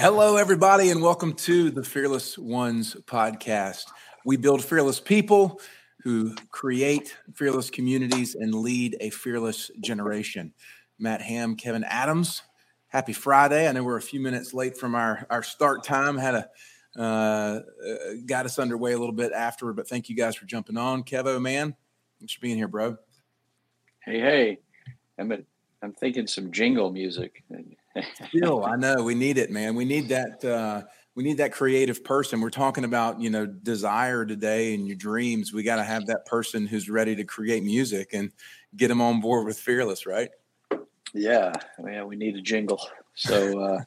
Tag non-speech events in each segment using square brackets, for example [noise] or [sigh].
Hello, everybody, and welcome to the Fearless Ones podcast. We build fearless people who create fearless communities and lead a fearless generation. Matt Ham, Kevin Adams, happy Friday. I know we're a few minutes late from our, our start time, had a uh, uh got us underway a little bit afterward, but thank you guys for jumping on. Kevo, man, thanks for being here, bro. Hey, hey, I'm, a, I'm thinking some jingle music. Still, I know we need it, man. We need that. Uh, we need that creative person. We're talking about you know desire today and your dreams. We got to have that person who's ready to create music and get them on board with Fearless, right? Yeah, yeah. We need a jingle. So, uh,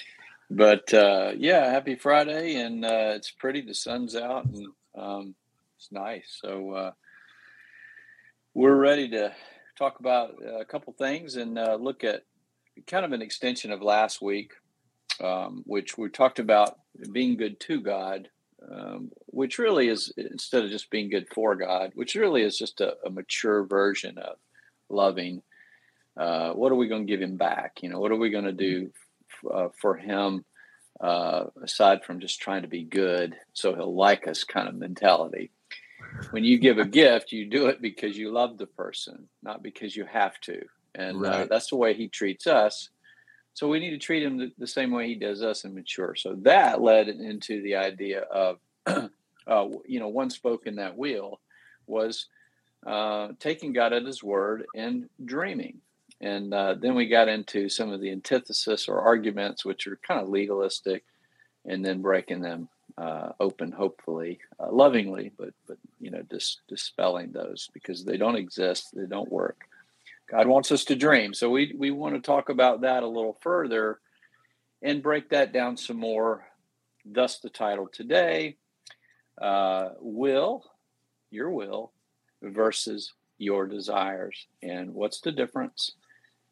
[laughs] but uh, yeah, happy Friday, and uh, it's pretty. The sun's out, and um, it's nice. So uh, we're ready to talk about a couple things and uh, look at kind of an extension of last week, um, which we talked about being good to God, um, which really is instead of just being good for God, which really is just a, a mature version of loving. Uh, what are we going to give Him back? You know, what are we going to do f- uh, for Him uh, aside from just trying to be good so He'll like us kind of mentality? When you give a gift, you do it because you love the person, not because you have to and uh, right. uh, that's the way he treats us. So we need to treat him the, the, same way he does us and mature. So that led into the idea of, [clears throat] uh, you know, one spoke in that wheel was uh, taking God at His word and dreaming. And uh, then we got into some of the antithesis or arguments, which are kind of legalistic, and then breaking them uh, open, hopefully, uh, lovingly, but but you know, dis- dispelling those because they don't exist, they don't work. God wants us to dream. So we we want to talk about that a little further and break that down some more. Thus, the title today: uh, "Will Your Will versus Your Desires," and what's the difference?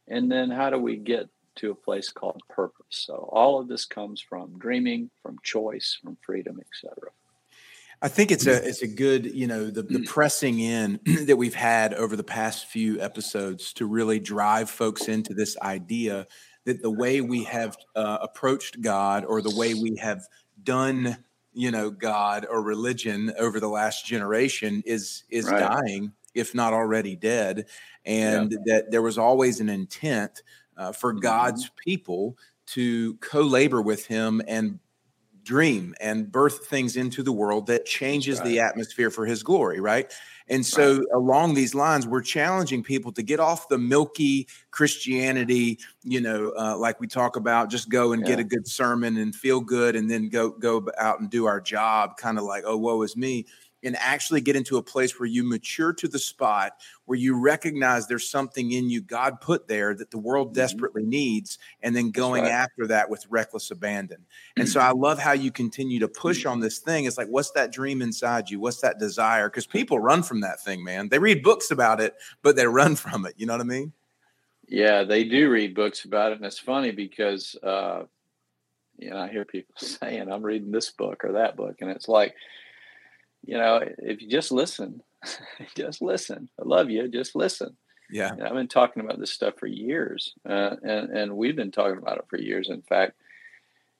And then, how do we get to a place called purpose? So, all of this comes from dreaming, from choice, from freedom, etc. I think it's a it's a good you know the the pressing in [clears throat] that we've had over the past few episodes to really drive folks into this idea that the way we have uh, approached God or the way we have done you know God or religion over the last generation is is right. dying if not already dead and yeah. that there was always an intent uh, for mm-hmm. God's people to co-labor with him and dream and birth things into the world that changes right. the atmosphere for his glory, right? And so, right. along these lines, we're challenging people to get off the milky Christianity, you know, uh, like we talk about, just go and yeah. get a good sermon and feel good, and then go go out and do our job, kind of like, oh, woe is me and actually get into a place where you mature to the spot where you recognize there's something in you God put there that the world mm-hmm. desperately needs, and then going right. after that with reckless abandon. And so I love how you continue to push on this thing. It's like, what's that dream inside you? What's that desire? Because people run from that thing, man. They read books about it, but they run [laughs] from it. You know what I mean? Yeah, they do read books about it. And it's funny because, uh, you know, I hear people [laughs] saying, I'm reading this book or that book. And it's like, you know, if you just listen, [laughs] just listen. I love you. Just listen. Yeah. I've been talking about this stuff for years, uh, and and we've been talking about it for years. In fact,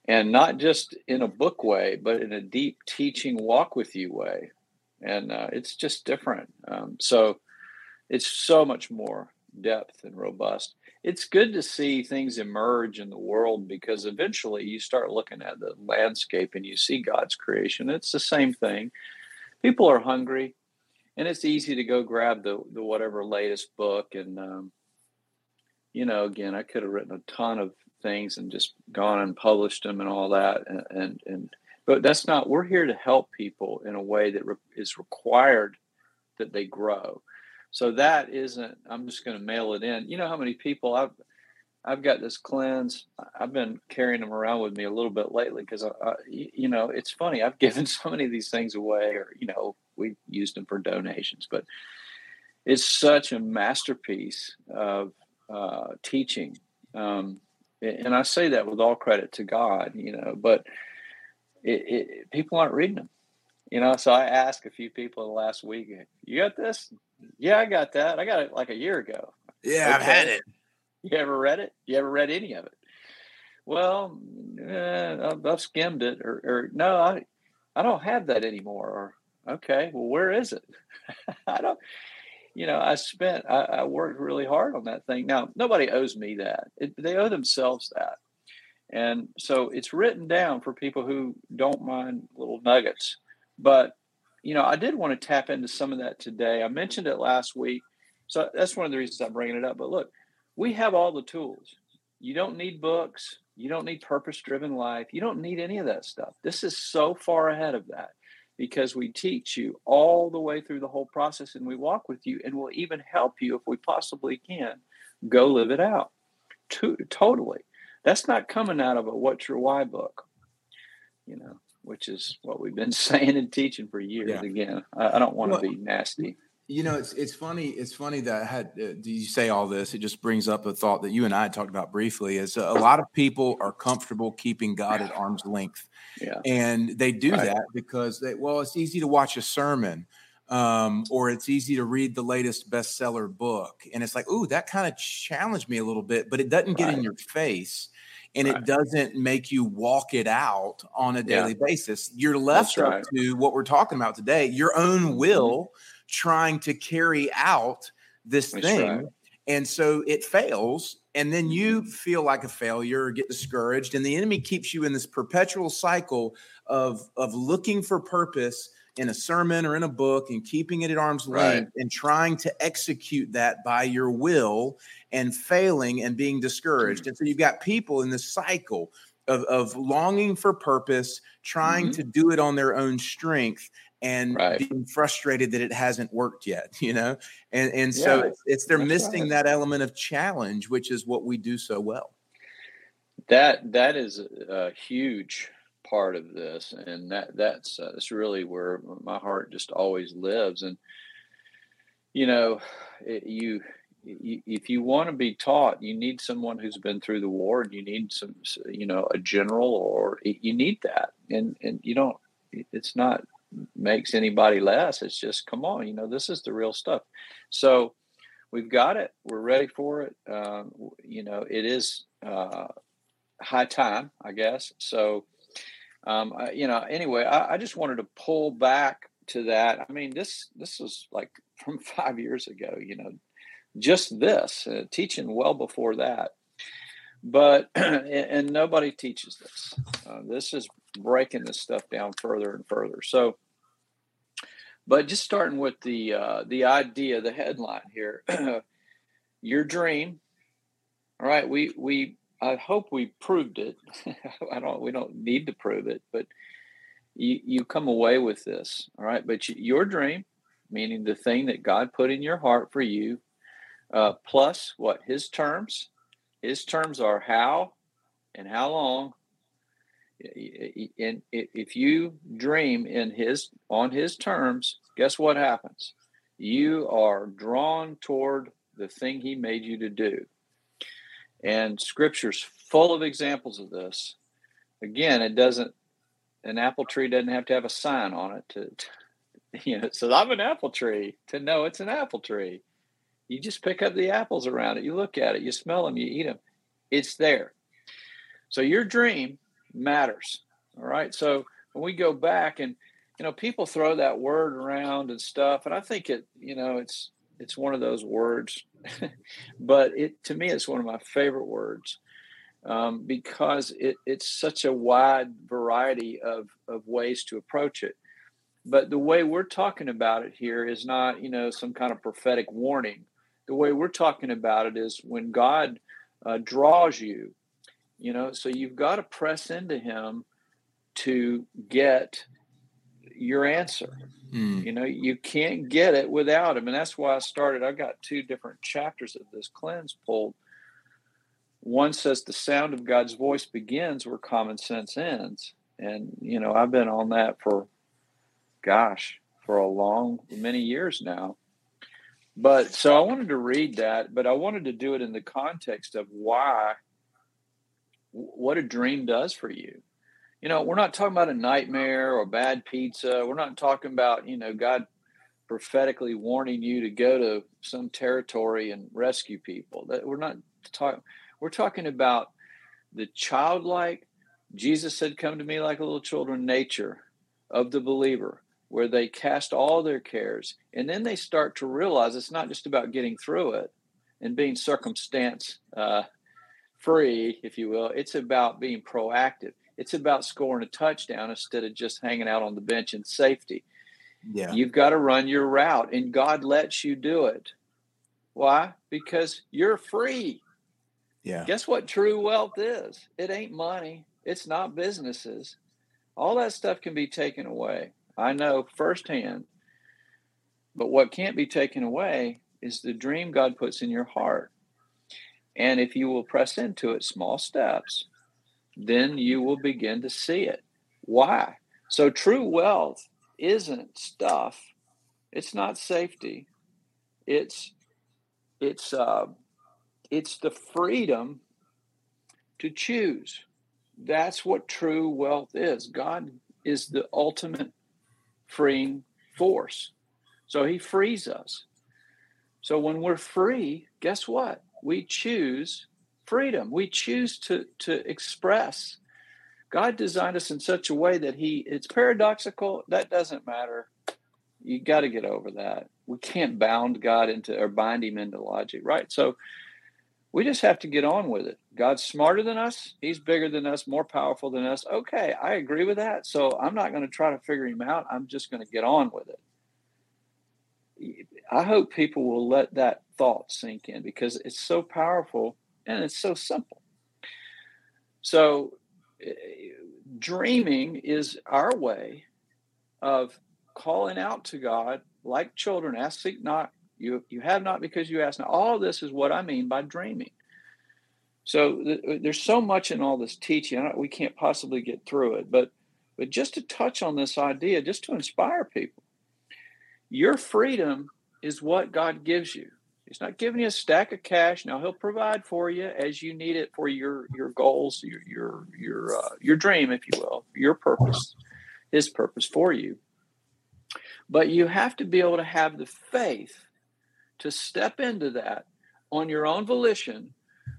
and not just in a book way, but in a deep teaching, walk with you way, and uh, it's just different. Um, so it's so much more depth and robust. It's good to see things emerge in the world because eventually you start looking at the landscape and you see God's creation. It's the same thing people are hungry, and it's easy to go grab the the whatever latest book. And um, you know, again, I could have written a ton of things and just gone and published them and all that. And and, and but that's not. We're here to help people in a way that re- is required that they grow. So that isn't. I'm just going to mail it in. You know how many people I've I've got this cleanse. I've been carrying them around with me a little bit lately because, you know, it's funny. I've [laughs] given so many of these things away, or you know, we used them for donations. But it's such a masterpiece of uh, teaching, um, and I say that with all credit to God, you know. But it, it, people aren't reading them, you know. So I asked a few people in the last week, "You got this?" Yeah, I got that. I got it like a year ago. Yeah, okay. I've had it [laughs] you ever read it? You ever read any of it? well, eh, I've, I've skimmed it, or, or no, I, I don't have that anymore. Or okay, well, where is it? [laughs] I don't. You know, I spent, I, I, worked really hard on that thing. Now, nobody owes me that. It, they owe themselves that. And so it's written down for people who don't mind little nuggets. But, you know, I did want to tap into some of that today. I mentioned it last week. So that's one of the reasons I'm bringing it up. But look, we have all the tools. You don't need books. You don't need purpose driven life. You don't need any of that stuff. This is so far ahead of that because we teach you all the way through the whole process and we walk with you and we'll even help you if we possibly can go live it out. To, totally. That's not coming out of a What's Your Why book, you know, which is what we've been [laughs] saying and teaching for years. Yeah. Again, I, I don't want to well, be nasty. You know, it's it's funny. It's funny that I had. Uh, you say all this? It just brings up a thought that you and I talked about briefly. Is a lot of people are comfortable keeping God at arm's length, yeah, and they do right. that because they well, it's easy to watch a sermon, um, or it's easy to read the latest bestseller book, and it's like, ooh, that kind of challenged me a little bit, but it doesn't get right. in your face and right. it doesn't make you walk it out on a daily yeah. basis. You're left right. up to what we're talking about today, your own mm-hmm. will trying to carry out this That's thing. Right. And so it fails. And then you mm-hmm. feel like a failure, get discouraged, and the enemy keeps you in this perpetual cycle of, of looking for purpose in a sermon or in a book and keeping it at arm's length right. and trying to execute that by your will and failing and being discouraged. Mm-hmm. And so you've got people in this cycle of, of longing for purpose, trying mm-hmm. to do it on their own strength and right. being frustrated that it hasn't worked yet, [laughs] you know? And and so yeah, it's, it's, they're missing right. that element of challenge, which is what we do so well. That that is a, huge part of this, and that that's uh, that's really where my heart just always lives. And you know, it, you if you want to be taught, you need someone who's been through the war, and you need some, you know, a general, or you need that, and and you don't. It's not makes anybody less. It's just, come on, you know, this is the real stuff. So we've got it. We're ready for it. Um, you know, it is uh, high time, I guess. So, um, I, you know, anyway, I, I just wanted to pull back to that. I mean, this this was like [laughs] from five years ago. You know, just this uh, teaching well before that but [clears throat] and nobody teaches this uh, this is breaking this stuff down further and further so but just starting with the uh, the idea, the headline here, [clears throat] your dream. All right, we we I hope we proved it. [laughs] I don't. We don't need to prove it, but you you come away with this. All right, but you, your dream, meaning the thing that God put in your heart for you, uh, plus what His terms. His terms are how and how long and if you dream in his on his terms guess what happens? You are drawn toward the thing he made you to do. And scripture's full of examples of this. Again it doesn't an apple tree doesn't have to have a sign on it to, to [laughs] you know so i'm an apple tree to know it's an apple tree. You just pick up the apples around it you look at it you smell them you eat them. It's there. So your dream matters. All right. So when we go back and you know people throw that word around and stuff, and I think it you know it's it's one of those words, [laughs] but it to me it's one of my favorite words um, because it, it's such a wide variety of of ways to approach it. But the way we're talking about it here is not you know some kind of prophetic warning. The way we're talking about it is when God uh, draws you you know so you've got to press into him to get your answer. Mm. you know you can't get it without him and that's why i started i got two different chapters of this cleanse pulled. One says the sound of god's voice begins where common sense ends and you know i've been on that for gosh for a long many years now. But so i wanted to read that but i wanted to do it in the context of why what a dream does for you. You know, we're not talking about a nightmare or bad pizza. We're not talking about, you know, God prophetically warning you to go to some territory and rescue people. That we're not talking we're talking about the childlike, Jesus said, Come to me like little children, nature of the believer, where they cast all their cares. And then they start to realize it's not just about getting through it and being circumstance uh, free, if you will. It's about being proactive. It's about scoring a touchdown instead of just hanging out on the bench in safety. Yeah. You've got to run your route, and God lets you do it. Why? Because you're free. Yeah. Guess what true wealth is? It ain't money. It's not businesses. All that stuff can be taken away. I know firsthand. But what can't be taken away is the dream God puts in your heart. And if you will press into it small steps, then you will begin to see it. Why? So true wealth isn't stuff. It's not safety. It's it's uh, it's the freedom to choose. That's what true wealth is. God is the ultimate freeing force. So he frees us. So when we're free, guess what? We choose freedom. We choose to to express. God designed us in such a way that he it's paradoxical, that doesn't matter. You got to get over that. We can't bound God into or bind him into logic, right? So we just have to get on with it. God's smarter than us. He's bigger than us, more powerful than us. Okay, I agree with that. So I'm not going to try to figure him out. I'm just going to get on with it. I hope people will let that thought sink in because it's so powerful and it's so simple. So, eh, dreaming is our way of calling out to God like children ask, seek not, you, you have not because you ask not. All this is what I mean by dreaming. So th- there's so much in all this teaching. we can't possibly get through it, but but just to touch on this idea, just to inspire people, your freedom is what God gives you. He's not giving you a stack of cash. Now He'll provide for you as you need it for your your goals, your your your uh, your dream, if you will, your purpose, His purpose for you. But you have to be able to have the faith to step into that on your own volition,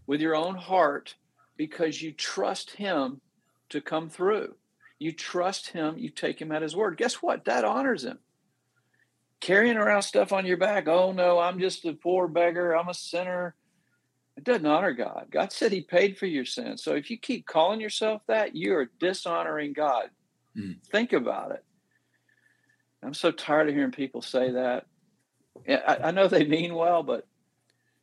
with your own heart, because you trust Him to come through. You trust Him. You take Him at His word. Guess what? That honors Him carrying around stuff on your back. Oh no, I'm just a poor beggar. I'm a sinner. It doesn't honor God. God said He paid for your sins. So if you keep calling yourself that, you are dishonoring God. Mm. Think about it. I'm so tired of hearing people say that. I, I know they mean well, but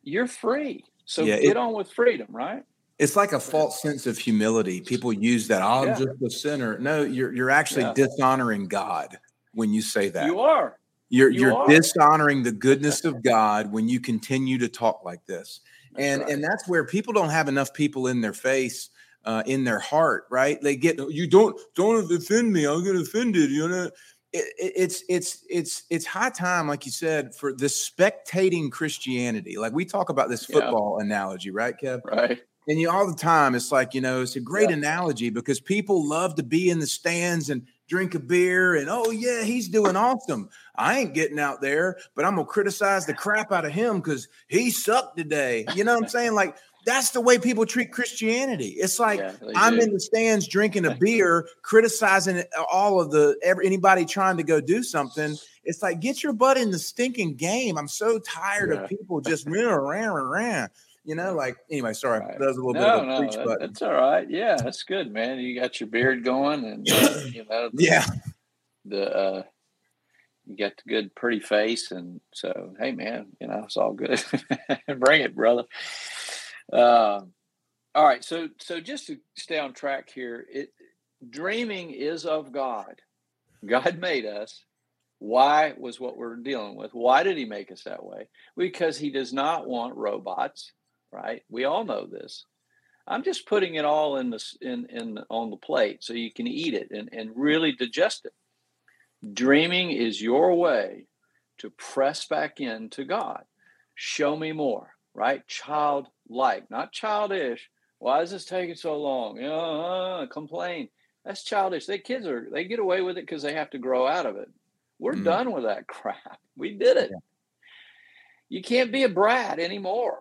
you're free. So yeah, get it, on with freedom, right? It's like a false sense of humility. People use that. Oh, I'm yeah. just a sinner. No, you're you're actually yeah. dishonoring God when you say that. You are. You're you are you are dishonoring the goodness of [laughs] God when you continue to talk like this. That's and right. and that's where people don't have enough people in their face uh, in their heart, right? They get you don't don't offend me. I'll get offended. You know, it, it, it's it's it's it's high time, like you said, for the spectating Christianity. Like we talk about this football yeah. analogy, right, Kev? Right. And you all the time, it's like you know, it's a great yeah. analogy because people love to be in the stands and drink a beer and oh yeah he's doing awesome. I ain't getting out there but i'm gonna criticize the crap out of him because he sucked today. You know what i'm saying? Like that's the way people treat christianity. It's like yeah, i'm do. in the stands drinking a [laughs] beer criticizing all of the anybody trying to go do something. It's like get your butt in the stinking game. I'm so tired yeah. of people [laughs] just ran around you know, like anyway, sorry, right. that was a little no, bit of a no, preach that, That's all right. Yeah, that's good, man. You got your beard going, and uh, [laughs] you know, the, yeah, the uh, you got the good, pretty face, and so hey, man, you know, it's all good. [laughs] Bring it, brother. Uh, all right, so so just to stay on track here, it dreaming is of God. God made us. Why was what we're dealing with? Why did he make us that way? Because he does not want robots right? We all know this. I'm just putting it all in the in in on the plate so you can eat it and, and really digest it. Dreaming is your way to press back into God. Show me more, right? Childlike, not childish. Why is this taking so long? Uh, complain. That's childish. They kids are they get away with it because they have to grow out of it. We're mm. done with that [laughs] crap. We did it. Yeah. You can't be a brat anymore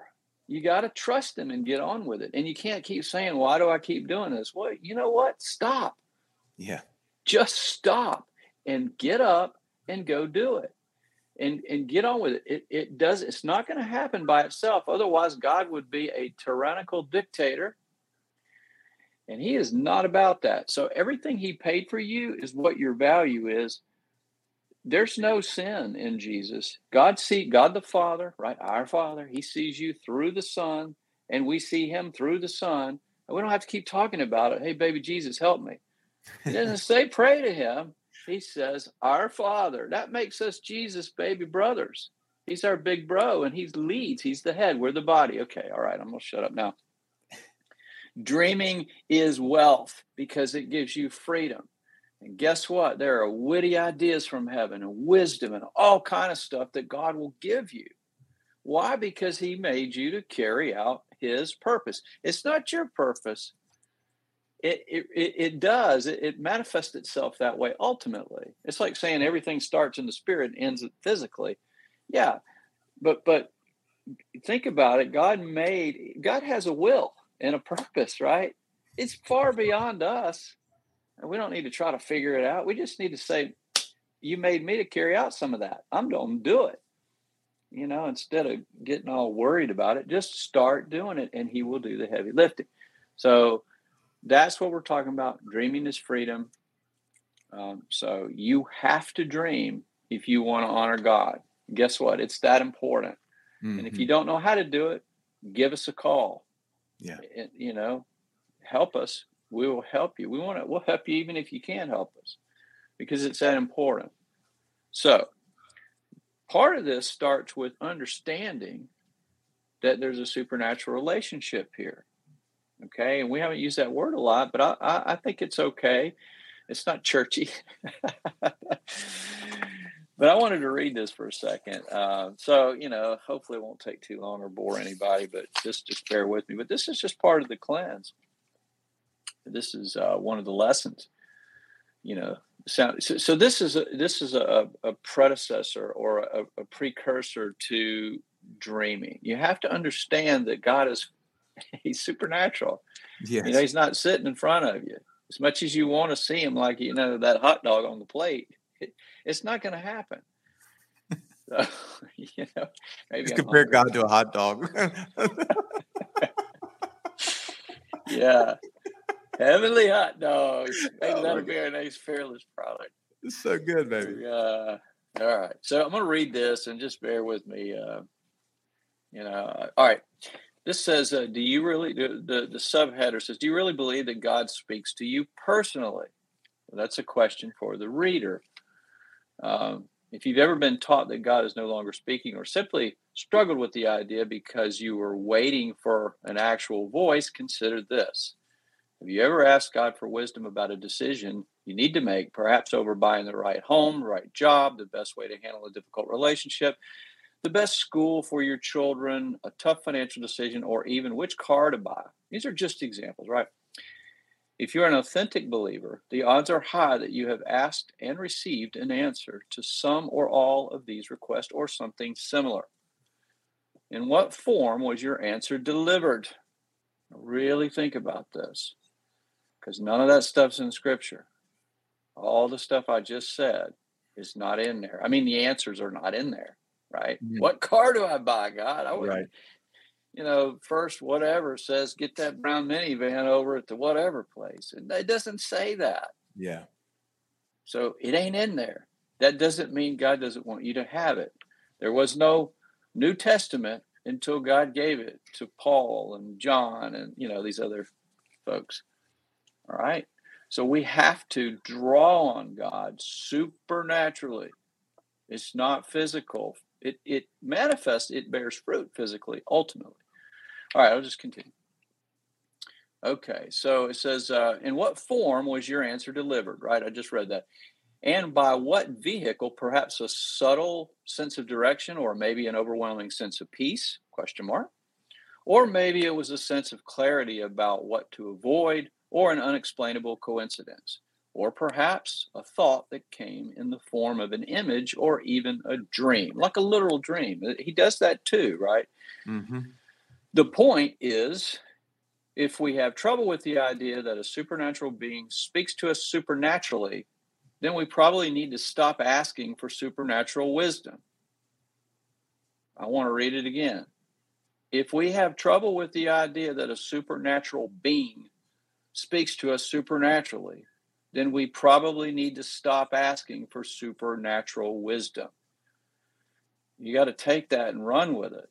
you got to trust him and get on with it. And you can't keep saying, "Why do I keep doing this?" Well, you know what? Stop. Yeah. Just stop and get up and go do it. And and get on with it. It it does it's not going to happen by itself. Otherwise God would be a tyrannical dictator. And he is not about that. So everything he paid for you is what your value is there's no sin in Jesus. God see God the Father, right? Our Father, He sees you through the Son, and we see Him through the Son. And we don't have to keep talking about it. Hey, baby Jesus, help me. He doesn't [laughs] say pray to Him. He says, Our Father. That makes us Jesus' baby brothers. He's our big bro, and He leads. He's the head. We're the body. Okay, all right. I'm gonna shut up now. Dreaming is wealth because it gives you freedom. And guess what? There are witty ideas from heaven and wisdom and all kind of stuff that God will give you. Why? Because he made you to carry out his purpose. It's not your purpose. It, it, it does. It, it manifests itself that way ultimately. It's like saying everything starts in the spirit and ends physically. Yeah. But, but think about it. God made, God has a will and a purpose, right? It's far beyond us and we don't need to try to figure it out. We just need to say, you made me to carry out some of that. I'm going to do it. You know, instead of getting all worried about it, just start doing it and he will do the heavy lifting. So that's what we're talking about. Dreaming is freedom. Um, so you have to dream if you want to honor God. Guess what? It's that important. Mm-hmm. And if you mm-hmm. don't know how to do it, give us a call. Yeah. It, you know, help us we will help you. We want to, we'll help you even if you can't help us because it's that important. So, part of this starts with understanding that there's a supernatural relationship here. Okay. And we haven't used that word a lot, but I, I, I think it's okay. It's not churchy. [laughs] but I wanted to read this for a second. Uh, so, you know, hopefully it won't take too long or bore anybody, but just, just bear with me. But this is just part of the cleanse. This is uh, one of the lessons. You know, so, so this is a, this is a, a predecessor or a, a precursor to dreaming. You have to understand that God is [laughs] he's supernatural. Yes. You know, he's not sitting in front of you. As much as you want to see him like you know that hot dog on the plate, it, [laughs] it's not going to happen. So, [laughs] you know, maybe Just compare God to a hot dog. yeah, Heavenly hot dogs. Maybe oh that'll be our next fearless product. It's so good, baby. Uh, all right. So I'm going to read this and just bear with me. Uh, you know, all right. This says, uh, do you really, the, the, the subheader says, do you really believe that God speaks to you personally? Well, that's a question for the reader. Um, if you've ever been taught that God is no longer speaking or simply struggled with the idea because you were waiting for an actual voice, consider this. Have you ever asked God for wisdom about a decision you need to make, perhaps over buying the right home, right job, the best way to handle a difficult relationship, the best school for your children, a tough financial decision, or even which car to buy? These are just examples, right? If you're an authentic believer, the odds are high that you have asked and received an answer to some or all of these requests or something similar. In what form was your answer delivered? Really think about this because none of that stuff's in scripture. All the stuff I just said is not in there. I mean, the answers are not in there, right? Mm-hmm. What car do I buy, God? I would, right. you know, first whatever says get that brown minivan over at the whatever place, and it doesn't say that. Yeah. So it ain't in there. That doesn't mean God doesn't want you to have it. There was no New Testament until God gave it to Paul and John and you know these other folks. All right. So we have to draw on God supernaturally. It's not physical. It it manifests, it bears fruit physically, ultimately. All right, I'll just continue. Okay, so it says, uh, in what form was your answer delivered? Right, I just read that. And by what vehicle? Perhaps a subtle sense of direction, or maybe an overwhelming sense of peace? Question mark. Or maybe it was a sense of clarity about what to avoid or an unexplainable coincidence, or perhaps a thought that came in the form of an image or even a dream, like a literal dream. He does that too, right? Mm-hmm. the point is if we have trouble with the idea that a supernatural being speaks to us supernaturally, then we probably need to stop asking for supernatural wisdom. I want to read it again. If we have trouble with the idea that a supernatural being speaks to us supernaturally, then we probably need to stop asking for supernatural wisdom. You got to take that and run with it.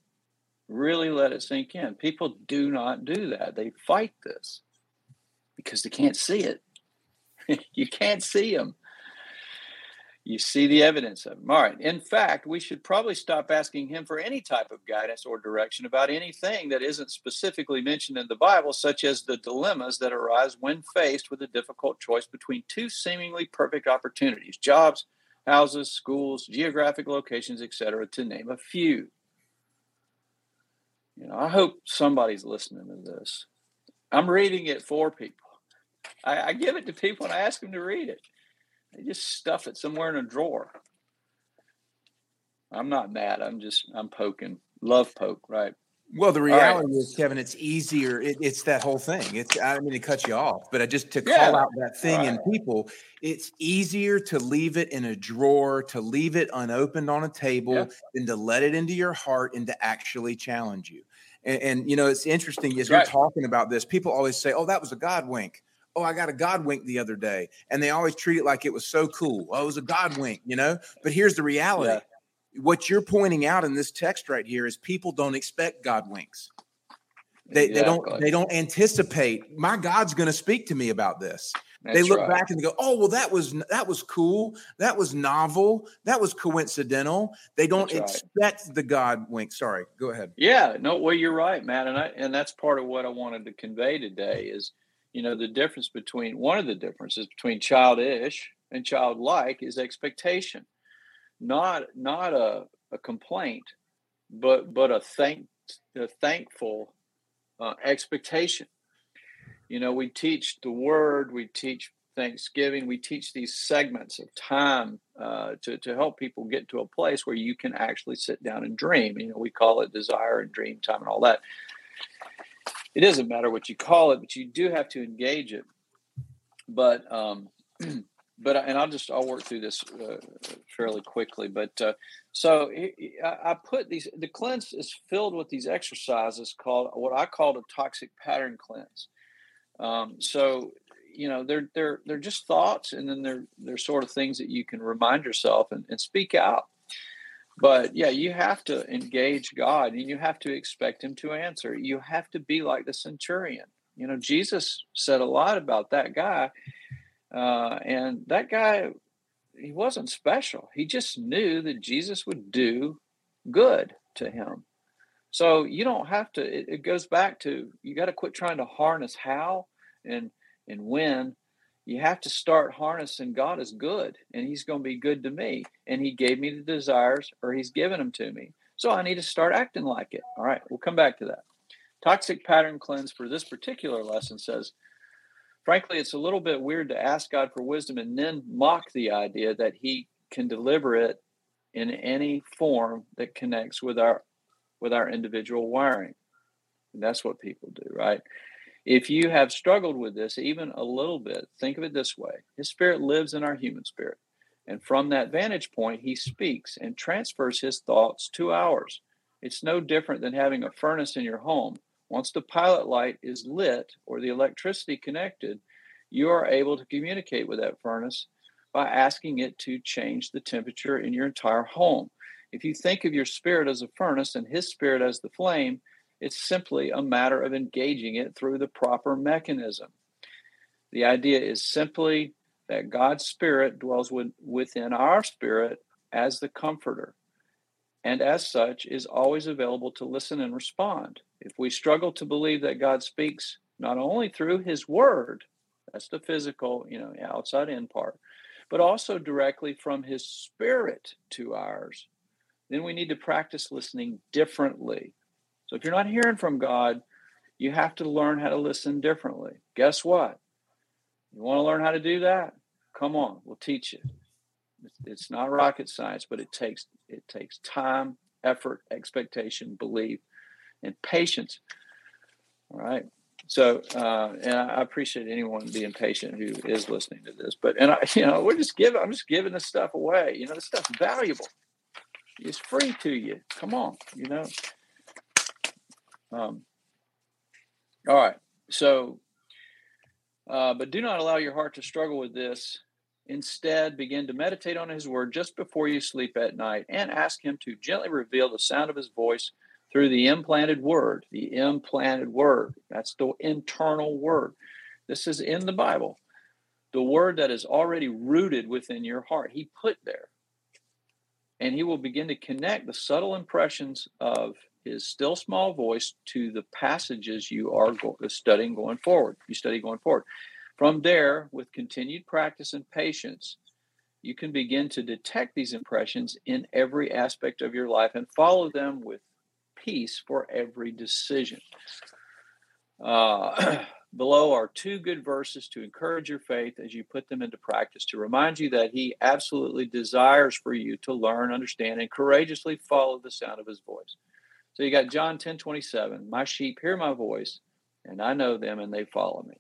Really let it sink in. People do not do that. They fight this because they can't see it. [laughs] you can't see them you see the evidence of him. All right. In fact, we should probably stop asking him for any type of guidance or direction about anything that isn't specifically mentioned in the Bible, such as the dilemmas that arise when faced with a difficult choice between two seemingly perfect opportunities jobs, houses, schools, geographic locations, etc., to name a few. You know, I hope somebody's listening to this. I'm reading it for people. I, I give it to people and I ask them to read it. They just stuff it somewhere in a drawer. I'm not mad. I'm just I'm poking. Love poke, right? Well, the reality right. is, Kevin, it's easier. It, it's that whole thing. It's I mean to cut you off, but I just to yeah. call out that thing right. in people. It's easier to leave it in a drawer, to leave it unopened on a table, yeah. than to let it into your heart and to actually challenge you. And, and you know, it's interesting as right. you're talking about this. People always say, "Oh, that was a God wink." Oh, I got a God wink the other day. And they always treat it like it was so cool. Oh, it was a God wink, you know? But here's the reality. Yeah. What you're pointing out in this text right here is people don't expect God winks. They, they don't they don't anticipate my God's going to speak to me about this. That's they look right. back and they go, "Oh, well, that was that was cool. That was novel. That was coincidental." They don't expect the God wink. Sorry, go ahead. Yeah, no, well, you're right, man, and I and that's part of what I wanted to convey today is you know the difference between one of the differences between childish and childlike is expectation. Not not a, a complaint but but a thank a thankful uh, expectation. You know we teach the word we teach thanksgiving we teach these segments of time uh, to, to help people get to a place where you can actually sit down and dream. You know we call it desire and dream time and all that it doesn't matter what you call it, but you do have to engage it. But um, [clears throat] but and I'll just I'll work through this uh, fairly quickly. But uh, so I put these. The cleanse is filled with these exercises called what I call a toxic pattern cleanse. Um, so you know they're they're they're just thoughts, and then they're they're sort of things that you can remind yourself and, and speak out but yeah you have to engage god and you have to expect him to answer. You have to be like the centurion. You know jesus said a lot about that guy uh, and that guy he wasn't special. He just knew that jesus would do good to him. So you don't have to it, it goes back to you got to quit trying to harness how and and when you have to start harnessing God is good and he's going to be good to me. And he gave me the desires or he's given them to me. So I need to start acting like it. All right, we'll come back to that. Toxic pattern cleanse for this particular lesson says, frankly, it's a little bit weird to ask God for wisdom and then mock the idea that he can deliver it in any form that connects with our with our individual wiring. And that's what people do, right? If you have struggled with this even a little bit, think of it this way His spirit lives in our human spirit. And from that vantage point, he speaks and transfers his thoughts to ours. It's no different than having a furnace in your home. Once the pilot light is lit or the electricity connected, you are able to communicate with that furnace by asking it to change the temperature in your entire home. If you think of your spirit as a furnace and his spirit as the flame, it's simply a matter of engaging it through the proper mechanism. The idea is simply that God's Spirit dwells with, within our spirit as the comforter, and as such is always available to listen and respond. If we struggle to believe that God speaks not only through His Word, that's the physical, you know, outside in part, but also directly from His Spirit to ours, then we need to practice listening differently so if you're not hearing from God, you have to learn how to listen differently. Guess what? You want to learn how to do that? Come on, we'll teach you. It's not rocket science, but it takes it takes time, effort, expectation, belief and patience. All right. So, uh, and I appreciate anyone being patient who is listening to this. But, and I, you know, we're just giving, I'm just giving this stuff away. You know, this stuff's valuable. It's free to you. Come on, you know. Um, all right. So, uh, but do not allow your heart to struggle with this. Instead, begin to meditate on his word just before you sleep at night and ask him to gently reveal the sound of his voice through the implanted word. The implanted word. That's the internal word. This is in the Bible. The word that is already rooted within your heart, he put there. And he will begin to connect the subtle impressions of his still small voice to the passages you are go- studying going forward. You study going forward. From there, with continued practice and patience, you can begin to detect these impressions in every aspect of your life and follow them with peace for every decision. Uh, [clears throat] below are two good verses to encourage your faith as you put them into practice, to remind you that He absolutely desires for you to learn, understand, and courageously follow the sound of His voice. So you got John 10 27, my sheep hear my voice, and I know them, and they follow me.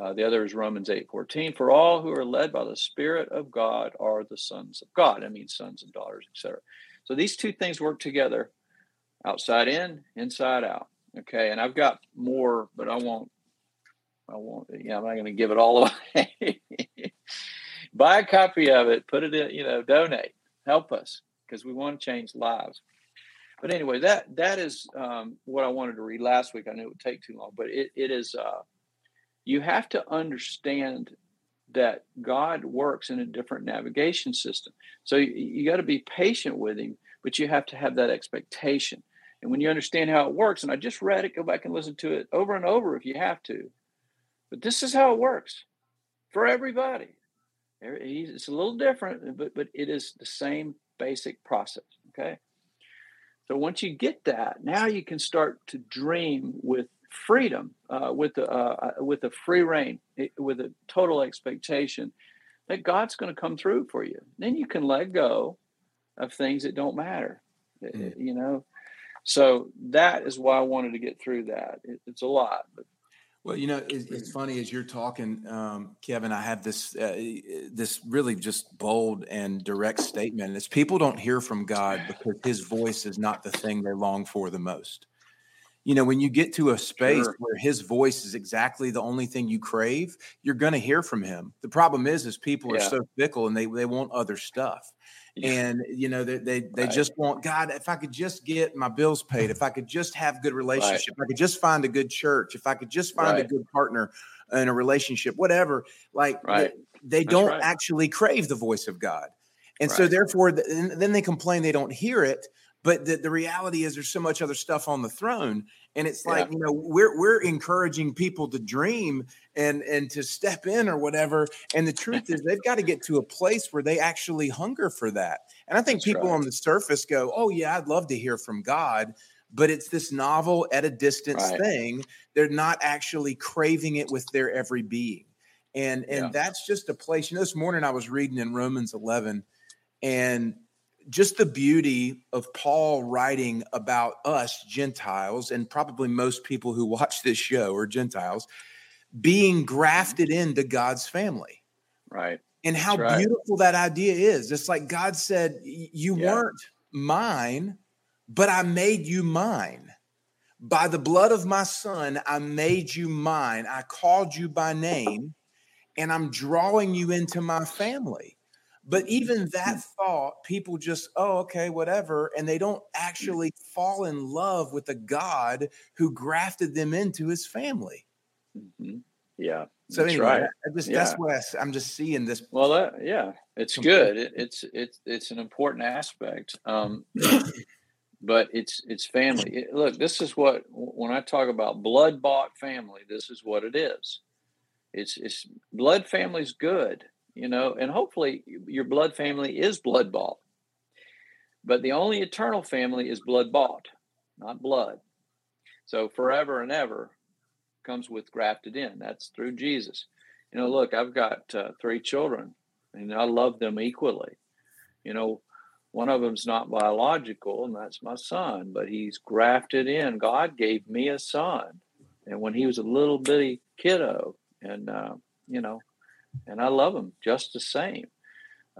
Uh, the other is Romans 8 14. For all who are led by the Spirit of God are the sons of God. I mean, sons and daughters, etc. So these two things work together outside in, inside out. Okay. And I've got more, but I won't, I won't, yeah, I'm not going to give it all away. [laughs] Buy a copy of it, put it in, you know, donate, help us because we want to change lives. But anyway, that that is um, what I wanted to read last week. I knew it would take too long, but it, it is, uh, you have to understand that God works in a different navigation system. So you, you got to be patient with Him, but you have to have that expectation. And when you understand how it works, and I just read it, go back and listen to it over and over if you have to. But this is how it works for everybody. It's a little different, but but it is the same basic process. Okay. So once you get that, now you can start to dream with freedom, uh, with the uh, uh with a free rein, eh, with a total expectation that God's going to come through for you. Then you can let go of things that don't matter. Mm. You know, so that is why I wanted to get through that. It, it's a lot, but well, you know, it's, it's, funny as you're talking, um, Kevin. I have this uh, this really just bold and direct statement. It's people don't hear from God because His voice is not the thing they long for the most. You know, when you get to a space sure. where His voice is exactly the only thing you crave, you're going to hear from Him. The problem is, is people yeah. are so fickle and they they want other stuff and you know they they, they right. just want God. If I could just get my bills paid, if I could just have good relationship, right. if I could just find a good church, if I could just find right. a good partner in a relationship, whatever. Like they, they don't actually crave the voice of God, and so therefore, then they complain they don't hear it. But the, the reality is, there's so much other stuff on the throne, and it's like yeah. you know we're we're encouraging people to dream and and to step in or whatever. And the truth is, they've got to get to a place where they actually hunger for that. And I think That's people right. on the surface go, "Oh yeah, I'd love to hear from God." But it's this novel at a distance right. thing. They're not actually craving it with their every being. And and yeah. that's just a place. You know, this morning I was reading in Romans 11 and just the beauty of Paul writing about us Gentiles, and probably most people who watch this show are Gentiles, being mm-hmm. grafted into God's family. Right. And how right. beautiful that idea is. It's like God said, You yeah. weren't mine, but I made you mine. By the blood of my son, I made you mine. I called you by name, and I'm drawing you into my family. But even that thought, people just, oh, okay, whatever. And they don't actually fall in love with the God who grafted them into his family. Mm-hmm. Yeah. So anyway, right. I just, yeah. that's what I, am just seeing this. Well, that, yeah, it's good. It, it's, it's, it's an important aspect. Um, but it's, it's family. It, look, this is what, when I talk about blood bought family, this is what it is. It's, it's blood family's good you know, and hopefully your blood family is blood bought. But the only eternal family is blood bought, not blood. So forever and ever comes with grafted in. That's through Jesus. You know, look, I've got uh, three children and I love them equally. You know, one of them's not biological, and that's my son, but he's grafted in. God gave me a son, and when he was a little bitty kiddo, and uh, you know, and I love him just the same.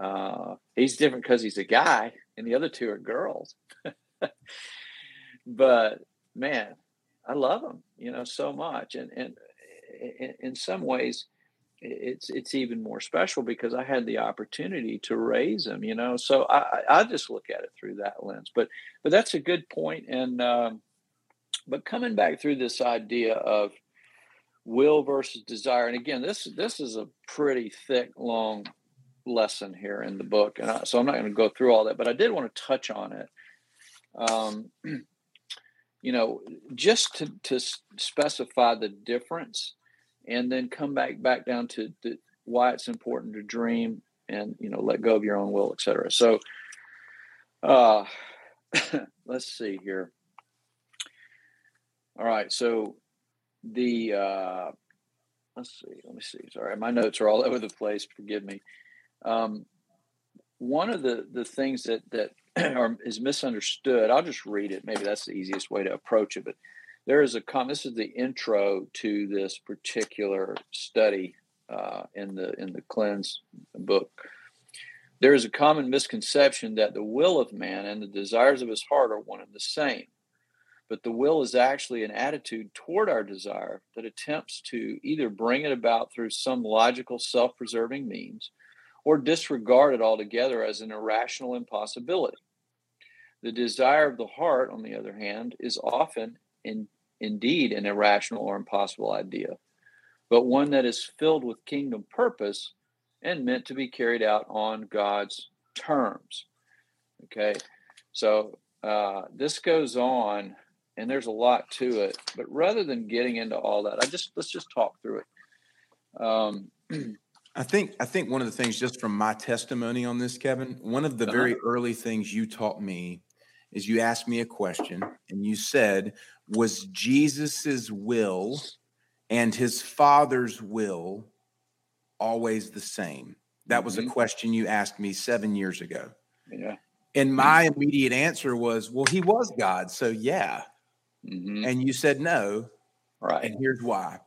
Uh, he's different because he's a guy, and the other two are girls. [laughs] but man, I love him, you know, so much, and and in, some ways, it's it's even more special because I had the opportunity to raise him, you know. So I, I just look at it through that lens. But but that's a good point. And um, but coming back through this idea of will versus desire, and again, this this is a pretty thick, long lesson here in the book, and I, so I'm not going to go through all that. But I did want to touch on it. Um, [clears throat] you know, just to to specify the difference and then come back back down to, to why it's important to dream and you know let go of your own will etc so uh [laughs] let's see here all right so the uh let's see let me see sorry my notes are all [laughs] over the place forgive me um one of the the things that that [clears throat] are, is misunderstood i'll just read it maybe that's the easiest way to approach it but there is a com. This is the intro to this particular study uh, in the in the cleanse book. There is a common misconception that the will of man and the desires of his heart are one and the same. But the will is actually an attitude toward our desire that attempts to either bring it about through some logical self preserving means or disregard it altogether as an irrational impossibility. The desire of the heart, on the other hand, is often in, indeed an irrational or impossible idea, but one that is filled with kingdom purpose and meant to be carried out on God's terms. Okay, so uh, this goes on, and there's a lot to it. But rather than getting into all that, I just let's just talk through it. Um, [clears throat] I think I think one of the things, just from my testimony on this, Kevin, one of the uh-huh. very early things you taught me is you asked me a question and you said, was Jesus's will and his father's will always the same? That was mm-hmm. a question you asked me seven years ago. Yeah. And my immediate answer was, well, he was God. So, yeah. Mm-hmm. And you said no. Right. And here's why.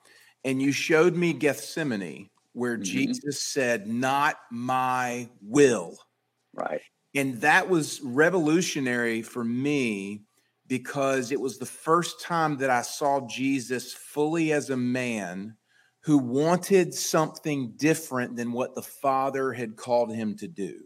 And you showed me Gethsemane, where mm-hmm. Jesus said, not my will. Right. And that was revolutionary for me because it was the first time that I saw Jesus fully as a man who wanted something different than what the Father had called him to do.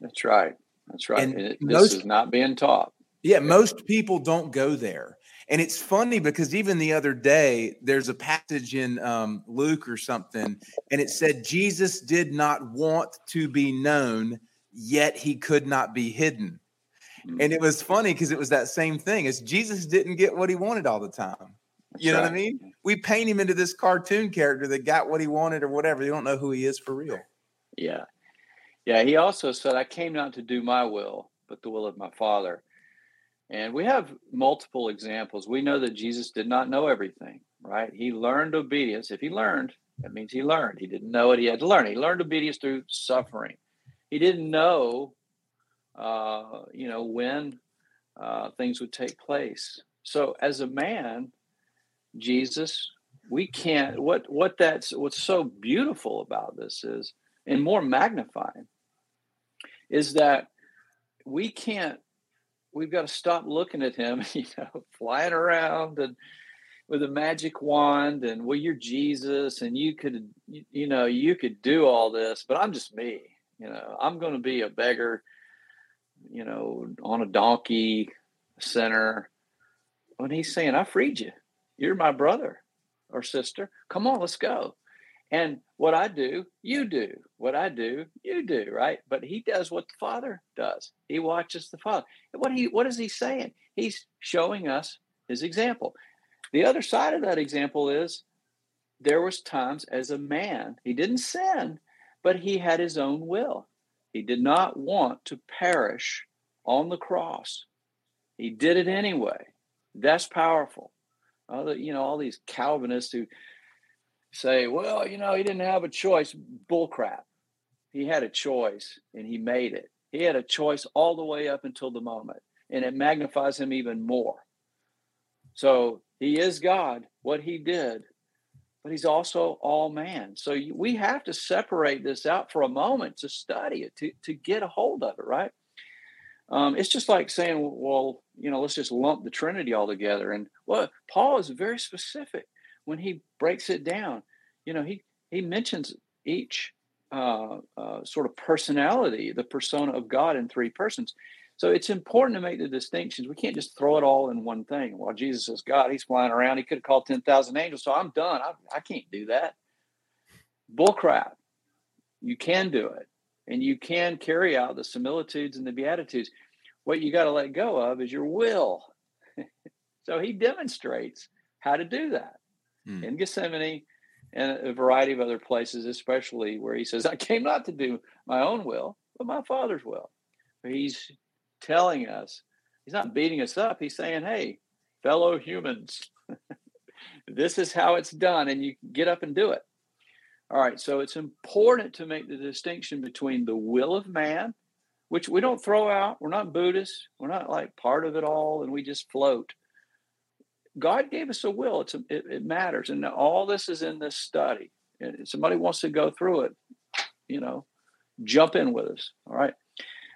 That's right. That's right. And this most, is not being taught. Yeah, most people don't go there. And it's funny because even the other day, there's a passage in um, Luke or something, and it said Jesus did not want to be known, yet he could not be hidden. And it was funny because it was that same thing as Jesus didn't get what he wanted all the time. You know what I mean? We paint him into this cartoon character that got what he wanted or whatever. You don't know who he is for real. Yeah. Yeah. He also said, I came not to do my will, but the will of my Father. And we have multiple examples. We know that Jesus did not know everything, right? He learned obedience. If he learned, that means he learned. He didn't know what he had to learn. He learned obedience through suffering. He didn't know uh, you know, when uh, things would take place. So as a man, Jesus, we can't. What what that's what's so beautiful about this is, and more magnifying, is that we can't. We've got to stop looking at him, [laughs] you know, flying around and with a magic wand and well you're jesus and you could you know you could do all this but i'm just me you know i'm going to be a beggar you know, on a donkey center. When he's saying, I freed you. You're my brother or sister. Come on, let's go. And what I do, you do. What I do, you do, right? But he does what the Father does. He watches the Father. What he what is he saying? He's showing us his example. The other side of that example is there was times as a man, he didn't sin, but he had his own will. He did not want to perish on the cross. He did it anyway. That's powerful. Other, you know, all these Calvinists who say, well, you know, he didn't have a choice. Bullcrap. He had a choice and he made it. He had a choice all the way up until the moment, and it magnifies him even more. So he is God, what he did, but he's also all man. So we have to separate this out for a moment to study it, to, to get a hold of it, right? Um, it's just like saying, well, you know, let's just lump the Trinity all together. And well, Paul is very specific when he breaks it down. You know, he he mentions each uh, uh, sort of personality, the persona of God in three persons. So it's important to make the distinctions. We can't just throw it all in one thing. While Jesus is God, he's flying around. He could have called 10,000 angels. So I'm done. I, I can't do that. Bullcrap. You can do it and you can carry out the similitudes and the beatitudes. What you got to let go of is your will. [laughs] so he demonstrates how to do that hmm. in Gethsemane and a variety of other places, especially where he says, I came not to do my own will, but my Father's will. He's telling us, he's not beating us up. He's saying, hey, fellow humans, [laughs] this is how it's done, and you get up and do it. All right, so it's important to make the distinction between the will of man, which we don't throw out. We're not Buddhists. We're not like part of it all and we just float. God gave us a will. It's a, it, it, matters, and all this is in this study. If somebody wants to go through it, you know, jump in with us. All right,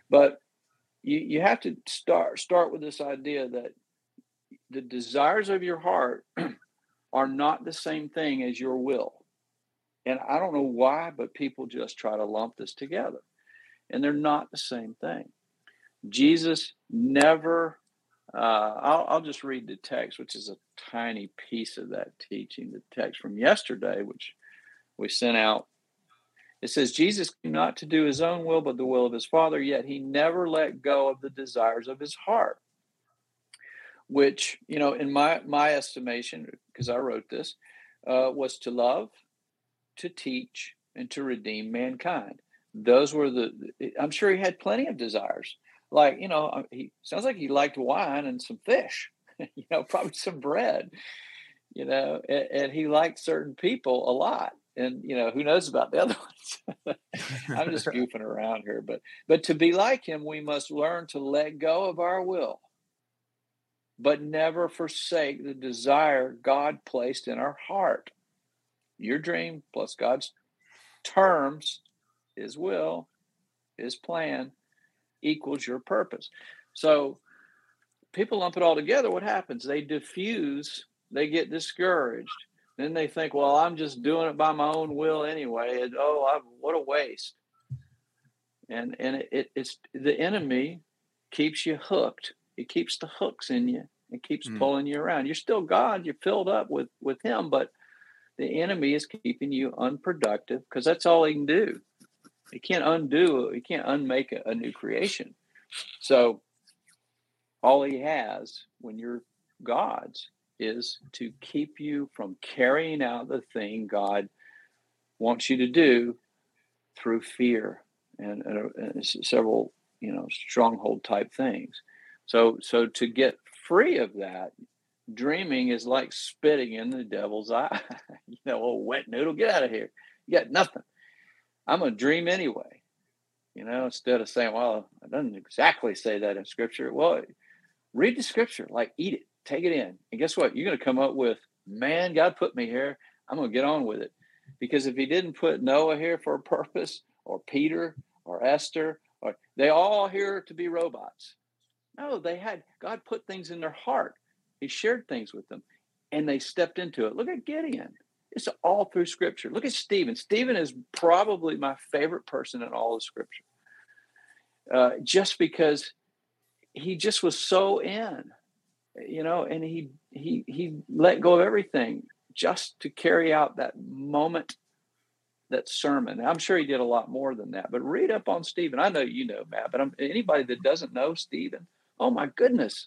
but you you have to start start with this idea that the desires of your heart [clears throat] are not the same thing as your will. And I don't know why, but people just try to lump this together. And they're not the same thing. Jesus never, uh, I'll, I'll just read the text, which is a tiny piece of that teaching, the text from yesterday, which we sent out. It says, Jesus came not to do his own will, but the will of his Father, yet he never let go of the desires of his heart. Which, you know, in my my estimation, because I wrote this, uh, was to love, to teach and to redeem mankind. Those were the, I'm sure he had plenty of desires. Like, you know, uh, he sounds like he liked wine and some fish, [laughs] you know, probably some bread, you know, and, and he liked certain people a lot. And, you know, who knows about the other [laughs] ones? I'm just [laughs] goofing around here. But, but to be like him, we must learn to let go of our will but never forsake the desire God placed in our heart your dream plus God's terms, His will, His plan equals your purpose. So people lump it all together. What happens? They diffuse, they get discouraged. Then they think, well, I'm just doing it by my own will anyway. And oh, I, what a waste. And and it, it, it's the enemy keeps you hooked. It keeps the hooks in you. It keeps mm. pulling you around. You're still God. You're filled up with with Him, but the enemy is keeping you unproductive because that's all he can do. He can't undo, he can't unmake a, a new creation. So all he has when you're God's is to keep you from carrying out the thing God wants you to do through fear and, and, uh, and, several you know stronghold type things so so to get free of that dreaming is like spitting in the devil's eye. [laughs] you know, old wet noodle, get out of here. You got nothing. I'm gonna dream anyway. You know, instead of saying, "Well, it doesn't exactly say that in Scripture." Well, read the Scripture, like eat it, take it in, and guess what? You're gonna come up with, "Man, God put me here. I'm gonna get on with it." Because if He didn't put Noah here for a [laughs] purpose, or Peter, or Esther, or they all here to be robots. No, they had God put things in their heart he shared things with them and they stepped into it. Look at Gideon. It's all through scripture. Look at Stephen. Stephen is probably my favorite person in all of scripture. Uh, just because he just was so in, you know, and he he he let go of everything just to carry out that moment, that sermon. I'm sure he did a lot more than that. But read up on Stephen. I know you know Matt, but I'm, anybody that doesn't know Stephen, oh my goodness,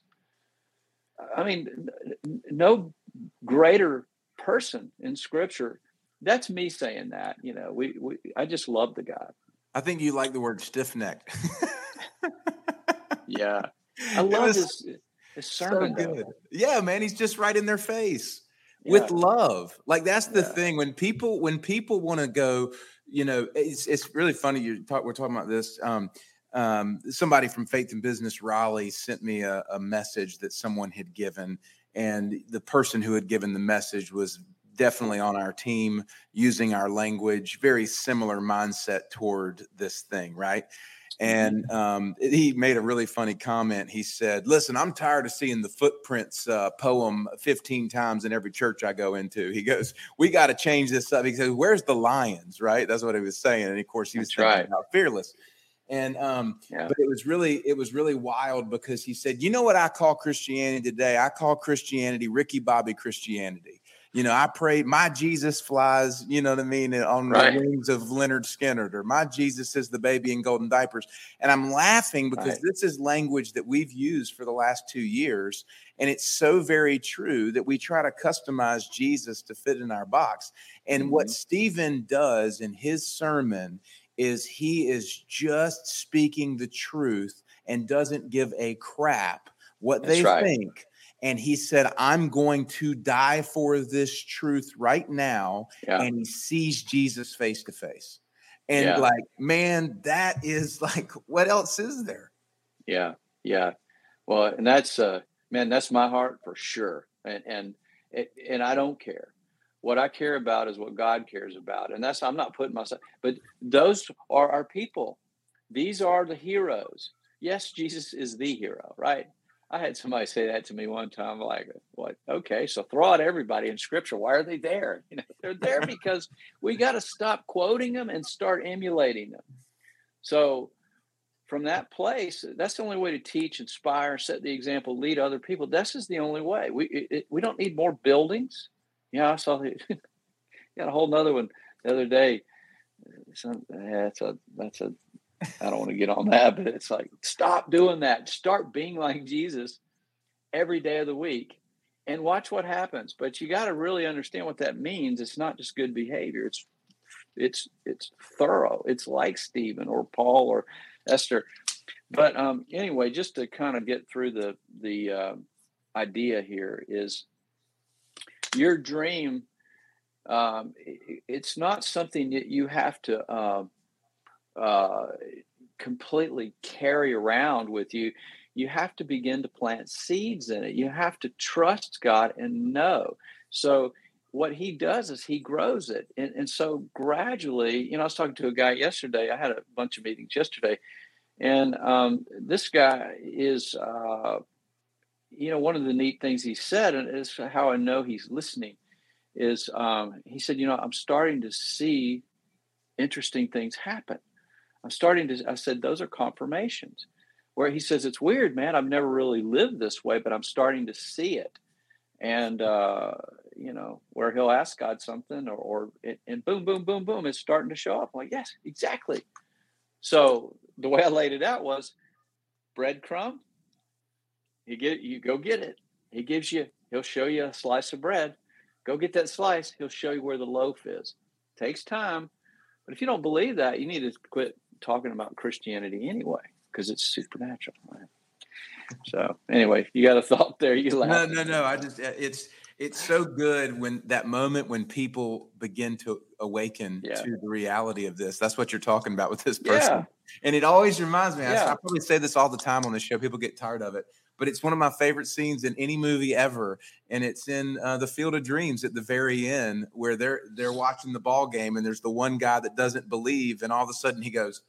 I mean, no greater person in Scripture. That's me saying that. You know, we, we I just love the guy. I think you like the word stiff necked. [laughs] yeah, I love his his sermon. So good. Yeah, man, he's just right in their face yeah. with love. Like that's the yeah. thing when people when people want to go. You know, it's it's really funny. You talk. We're talking about this. Um, um, somebody from Faith and Business Raleigh sent me a, a message that someone had given, and the person who had given the message was definitely on our team using our language, very similar mindset toward this thing, right? And um, he made a really funny comment. He said, Listen, I'm tired of seeing the footprints uh, poem 15 times in every church I go into. He goes, We got to change this up. He says, Where's the lions? Right? That's what he was saying. And of course, he was That's right. about fearless. And um, yeah. but it was really it was really wild because he said, you know what I call Christianity today? I call Christianity Ricky Bobby Christianity. You know, I pray my Jesus flies, you know what I mean, on right. the wings of Lynyrd Skynyrd, or my Jesus is the baby in golden diapers. And I'm laughing because right. this is language that we've used for the last two years. And it's so very true that we try to customize Jesus to fit in our box. And mm-hmm. what Stephen does in his sermon is he is just speaking the truth and doesn't give a crap what That's they right. think and he said, I'm going to die for this truth right now. Yeah. And he sees Jesus face to face. And yeah. like, man, that is [laughs] like, what else is there? Yeah. Yeah. Well, and that's, uh, man, that's my heart for sure. And, and, and I don't care. What I care about is what God cares about. And that's, I'm not putting myself, but those are our people. These are the heroes. Yes, Jesus is the hero, right? I had somebody say that to me one time, like, "What? Okay, so throw out everybody in Scripture. Why are they there? You know, they're there [laughs] because we got to stop quoting them and start emulating them." So, from that place, that's the only way to teach, inspire, set the example, lead other people. This is the only way. We it, we don't need more buildings. Yeah, I saw the [laughs] got a whole nother one the other day. Some, yeah, that's a that's a I don't want to get on that, but it's like stop doing that. Start being like Jesus every day of the week and watch what happens. But you got to really understand what that means. It's not just good behavior. It's it's it's thorough. It's like Stephen or Paul or Esther. But um, anyway, just to kind of get through the the uh, idea here is your dream. Um, it's not something that you have to. Uh, uh, completely carry around with you, you have to begin to plant seeds in it. You have to trust God and know. So, what he does is he grows it. And, and so, gradually, you know, I was talking to a guy yesterday. I had a bunch of meetings yesterday. And um, this guy is, uh, you know, one of the neat things he said, and is how I know he's listening, is um, he said, you know, I'm starting to see interesting things happen. I'm starting to, I said, those are confirmations. Where he says, it's weird, man. I've never really lived this way, but I'm starting to see it. And, uh, you know, where he'll ask God something or, or it, and boom, boom, boom, boom, it's starting to show up. I'm like, yes, exactly. So the way I laid it out was breadcrumb. You get you go get it. He gives you, he'll show you a slice of bread. Go get that slice. He'll show you where the loaf is. Takes time. But if you don't believe that, you need to quit talking about Christianity anyway because it's supernatural. Right? So anyway, you got a thought there? You laugh? No, no, no. I just uh, it's it's so good when that moment when people begin to awaken yeah. to the reality of this. That's what you're talking about with this person. Yeah. And it always reminds me. Yeah. I, I probably say this all the time on the show. People get tired of it, but it's one of my favorite scenes in any movie ever, and it's in uh, the Field of Dreams at the very end where they're they're watching the ball game, and there's the one guy that doesn't believe, and all of a sudden he goes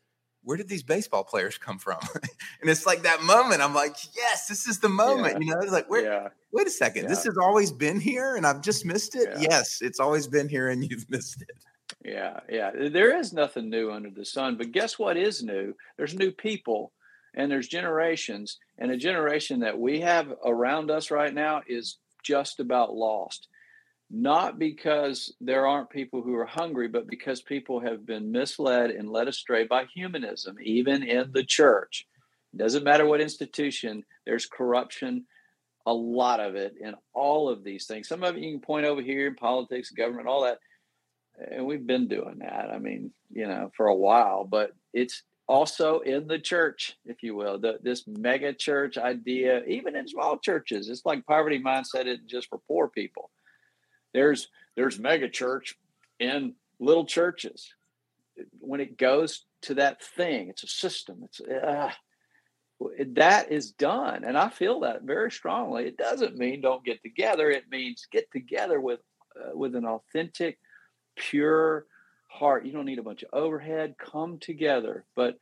where did these baseball players come from? [laughs] and it's like that moment. I'm like, yes, this is the moment. Yeah. You know, it's like, where, yeah. wait a second, yeah. this has always been here and I've just missed it. Yes, it's always been here and you've missed it. Yeah, yeah. There is nothing new under the sun. But guess what is new? There's new people and there's generations. And a generation that we have around us right now is just about lost not because there aren't people who are hungry, but because people have been misled and led astray by humanism, even in the church. It doesn't matter what institution, there's corruption, a lot of it in all of these things. Some of it you can point over here in politics, government, all that. And we've been doing that. I mean, you know, for a while, but it's also in the church, if you will, the, this mega church idea, even in small churches. It's like poverty mindset isn't just for poor people there's there's mega church in little churches. when it goes to that thing, it's a system. It's uh, that is done, and I feel that very strongly. It doesn't mean don't get together. It means get together with uh, with an authentic, pure heart. You don't need a bunch of overhead. Come together, but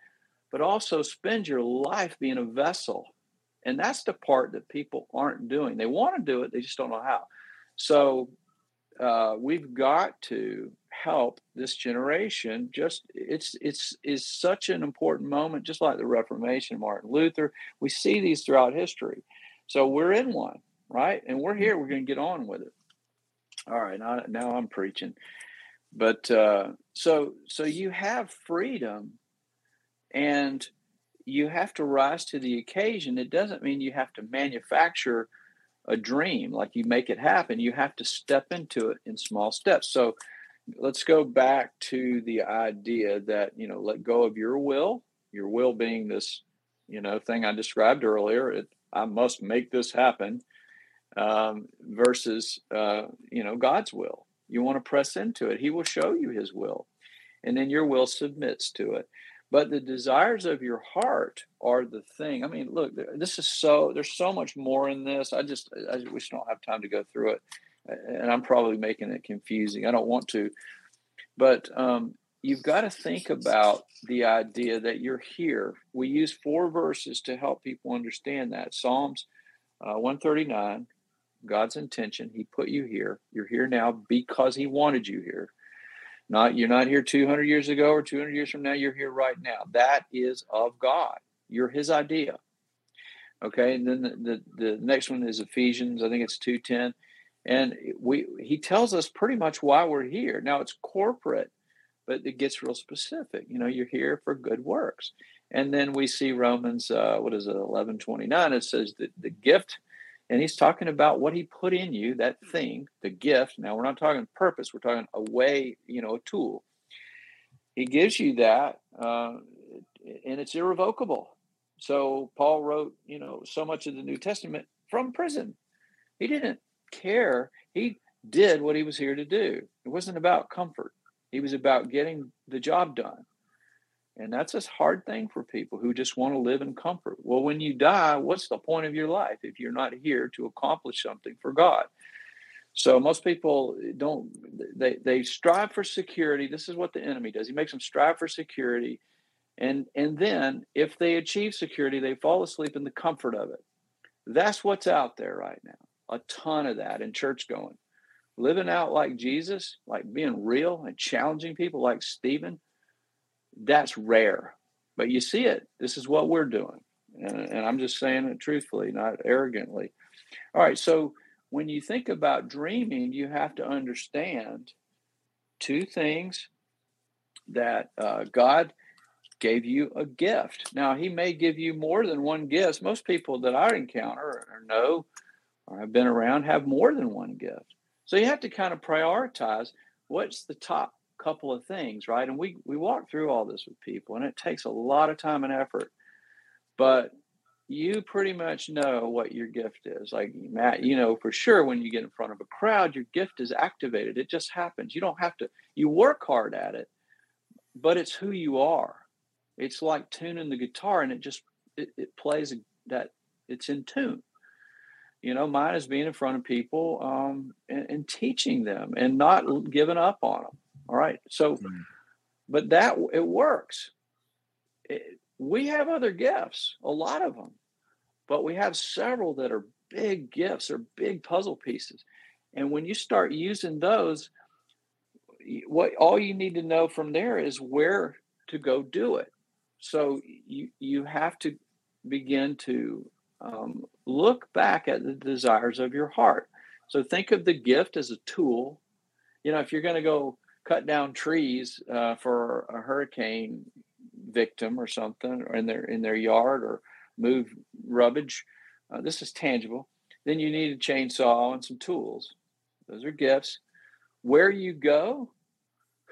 but also spend your life being a vessel. And that's the part that people aren't doing. They want to do it, they just don't know how. So uh, we've got to help this generation just it's it's is such an important moment just like the reformation martin luther we see these throughout history so we're in one right and we're here we're going to get on with it all right now, now i'm preaching but uh, so so you have freedom and you have to rise to the occasion. It doesn't mean you have to manufacture a dream like you make it happen. You have to step into it in small steps. So let's go back to the idea that you know let go of your will your will being this you know thing i described earlier. It, i must make this happen um, versus uh, you know god's will you want to press into it he will show you his will and then your will submits to it but the desires of your heart are the thing i mean look this is so there's so much more in this i just i just don't have time to go through it and I'm probably making it confusing. I don't want to, but um, you've got to think about the idea that you're here. We use four verses to help people understand that. Psalms uh, 139, God's intention. He put you here. You're here now because He wanted you here. Not you're not here 200 years ago or 200 years from now. You're here right now. That is of God. You're His idea. Okay, and then the, the, the next one is Ephesians. I think it's 210 and we he tells us pretty much why we're here now it's corporate but it gets real specific you know you're here for good works and then we see romans uh, what is it 11 29 it says that the gift and he's talking about what he put in you that thing the gift now we're not talking purpose we're talking a way you know a tool he gives you that uh, and it's irrevocable so paul wrote you know so much of the new testament from prison he didn't care. He did what he was here to do. It wasn't about comfort. He was about getting the job done. And that's a hard thing for people who just want to live in comfort. Well, when you die, what's the point of your life if you're not here to accomplish something for God? So most people don't they they strive for security. This is what the enemy does. He makes them strive for security. And and then if they achieve security, they fall asleep in the comfort of it. That's what's out there right now a ton of that in church going. Living out like Jesus, like being real and challenging people like Stephen, that's rare. But you see it. This is what we're doing. And, and I'm just saying it truthfully, not arrogantly. All right. So when you think about dreaming, you have to understand two things that uh, God gave you a gift. Now, He may give you more than one gift. Most people that I encounter or know or have been around have more than one gift. So you have to kind of prioritize what's the top couple of things, right? And we we walk through all this with people, and it takes a lot of time and effort. But you pretty much know what your gift is. Like Matt, you know for sure when you get in front of a crowd, your gift is activated. It just happens. You don't have to. You work hard at it, but it's who you are. It's like tuning the guitar, and it just it, it plays that it's in tune you know mine is being in front of people um, and, and, teaching them and not giving up on them all right so mm-hmm. but that it works it, we have other gifts a lot of them but we have several that are big gifts or big puzzle pieces and when you start using those what all you need to know from there is where to go do it so you you have to begin to um, look back at the desires of your heart. So think of the gift as a tool. You know, if you're going to go cut down trees uh, for a hurricane victim or something, or in their in their yard, or move rubbish, uh, this is tangible. Then you need a chainsaw and some tools. Those are gifts. Where you go,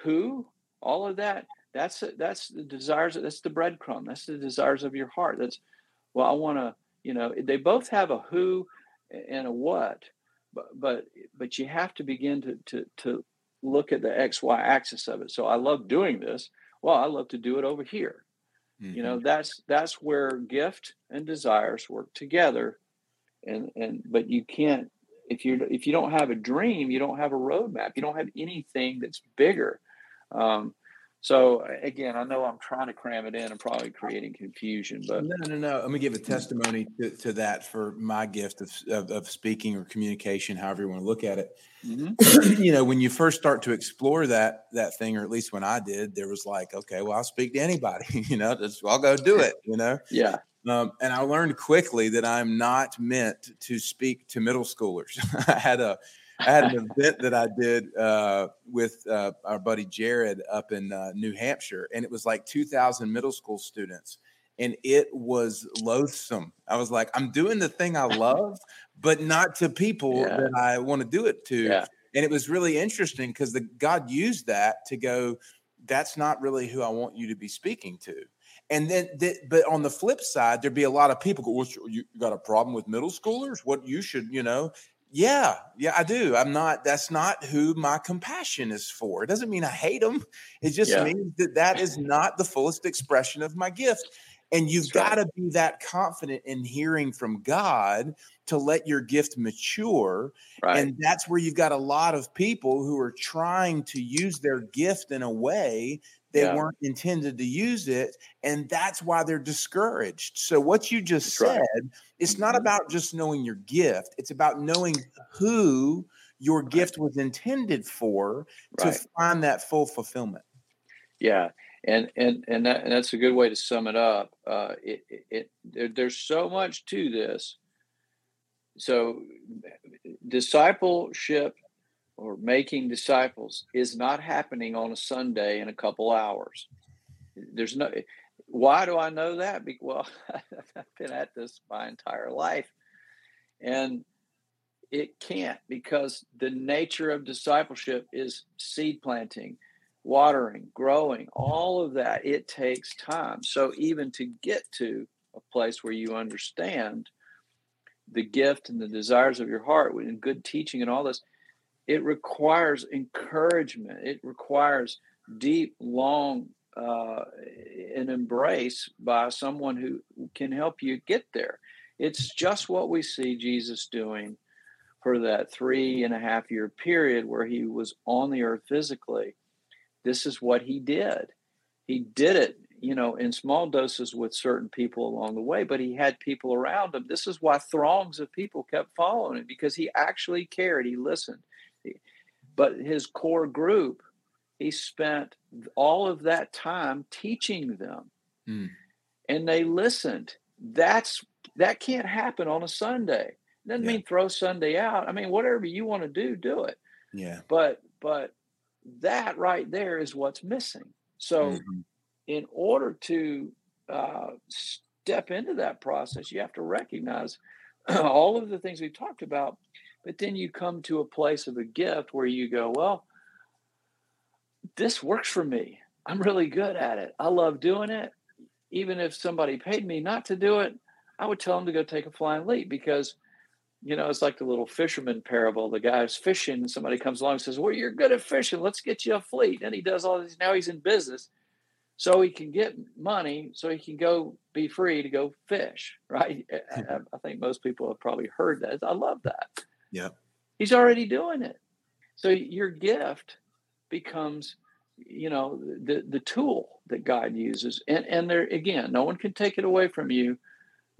who, all of that. That's that's the desires. That's the breadcrumb. That's the desires of your heart. That's well, I want to you know, they both have a who and a what, but but but you have to begin to to to look at the x y axis of it. So I love doing this. well, I love to do it over here. Mm-hmm. You know, mm-hmm. that's that's where gift and desires work together. And and but you can't if you if you don't have a dream, you don't have a roadmap. You don't have anything that's bigger. Um, so again, I know I'm trying to cram it in and probably creating confusion, but no, no, no. Let me give a testimony to, to that for my gift of, of, of, speaking or communication, however you want to look at it. Mm-hmm. [clears throat] you know, when you first start to explore that that thing, or at least when I did, there was like, okay, well, I'll speak to anybody. [laughs] you know, just I'll go do it. You know, yeah. Um, and I learned quickly that I'm not meant to speak to middle schoolers. [laughs] I had a I had an event that I did uh, with uh, our buddy Jared up in uh, New Hampshire, and it was like 2,000 middle school students, and it was loathsome. I was like, I'm doing the thing I love, but not to people yeah. that I want to do it to. Yeah. And it was really interesting because the God used that to go. That's not really who I want you to be speaking to. And then, but on the flip side, there'd be a lot of people go, well, you got a problem with middle schoolers? What you should, you know, yeah, yeah, I do. I'm not. That's not who my compassion is for. It doesn't mean I hate them. It just yeah. means that that is not the fullest expression of my gift. And you've got to be that confident in hearing from God to let your gift mature. Right. And that's where you've got a lot of people who are trying to use their gift in a way they yeah. weren't intended to use it. And that's why they're discouraged. So, what you just that's said, right. it's not mm-hmm. about just knowing your gift, it's about knowing who your right. gift was intended for right. to find that full fulfillment. Yeah. And and and, that, and that's a good way to sum it up. Uh, it, it, it there, there's so much to this. So, discipleship or making disciples is not happening on a Sunday in a couple hours. There's no why do I know that? Well, [laughs] I've been at this my entire life. And it can't because the nature of discipleship is seed planting, watering, growing, all of that. It takes time. So even to get to a place where you understand the gift and the desires of your heart and good teaching and all this, it requires encouragement. It requires deep, long, uh, an embrace by someone who can help you get there. It's just what we see Jesus doing for that three and a half year period where he was on the earth physically. This is what he did. He did it, you know, in small doses with certain people along the way, but he had people around him. This is why throngs of people kept following him because he actually cared. He listened. But his core group, he spent all of that time teaching them. Mm. And they listened. That's that can't happen on a Sunday. Doesn't yeah. mean throw Sunday out. I mean, whatever you want to do, do it. Yeah. But but that right there is what's missing. So mm-hmm. in order to uh, step into that process, you have to recognize [clears throat] all of the things we talked about but then you come to a place of a gift where you go, well, this works for me. I'm really good at it. I love doing it. Even if somebody paid me not to do it, I would tell them to go take a flying leap because, you know, it's like the little fisherman parable. The guy's fishing and somebody comes along and says, Well, you're good at fishing. Let's get you a fleet. And he does all this. Now he's in business. So he can get money so he can go be free to go fish, [laughs] right? I, I think most people have probably heard that. I love that. Yeah. He's already doing it. So your gift becomes, you know, the the tool that God uses. And and there again, no one can take it away from you.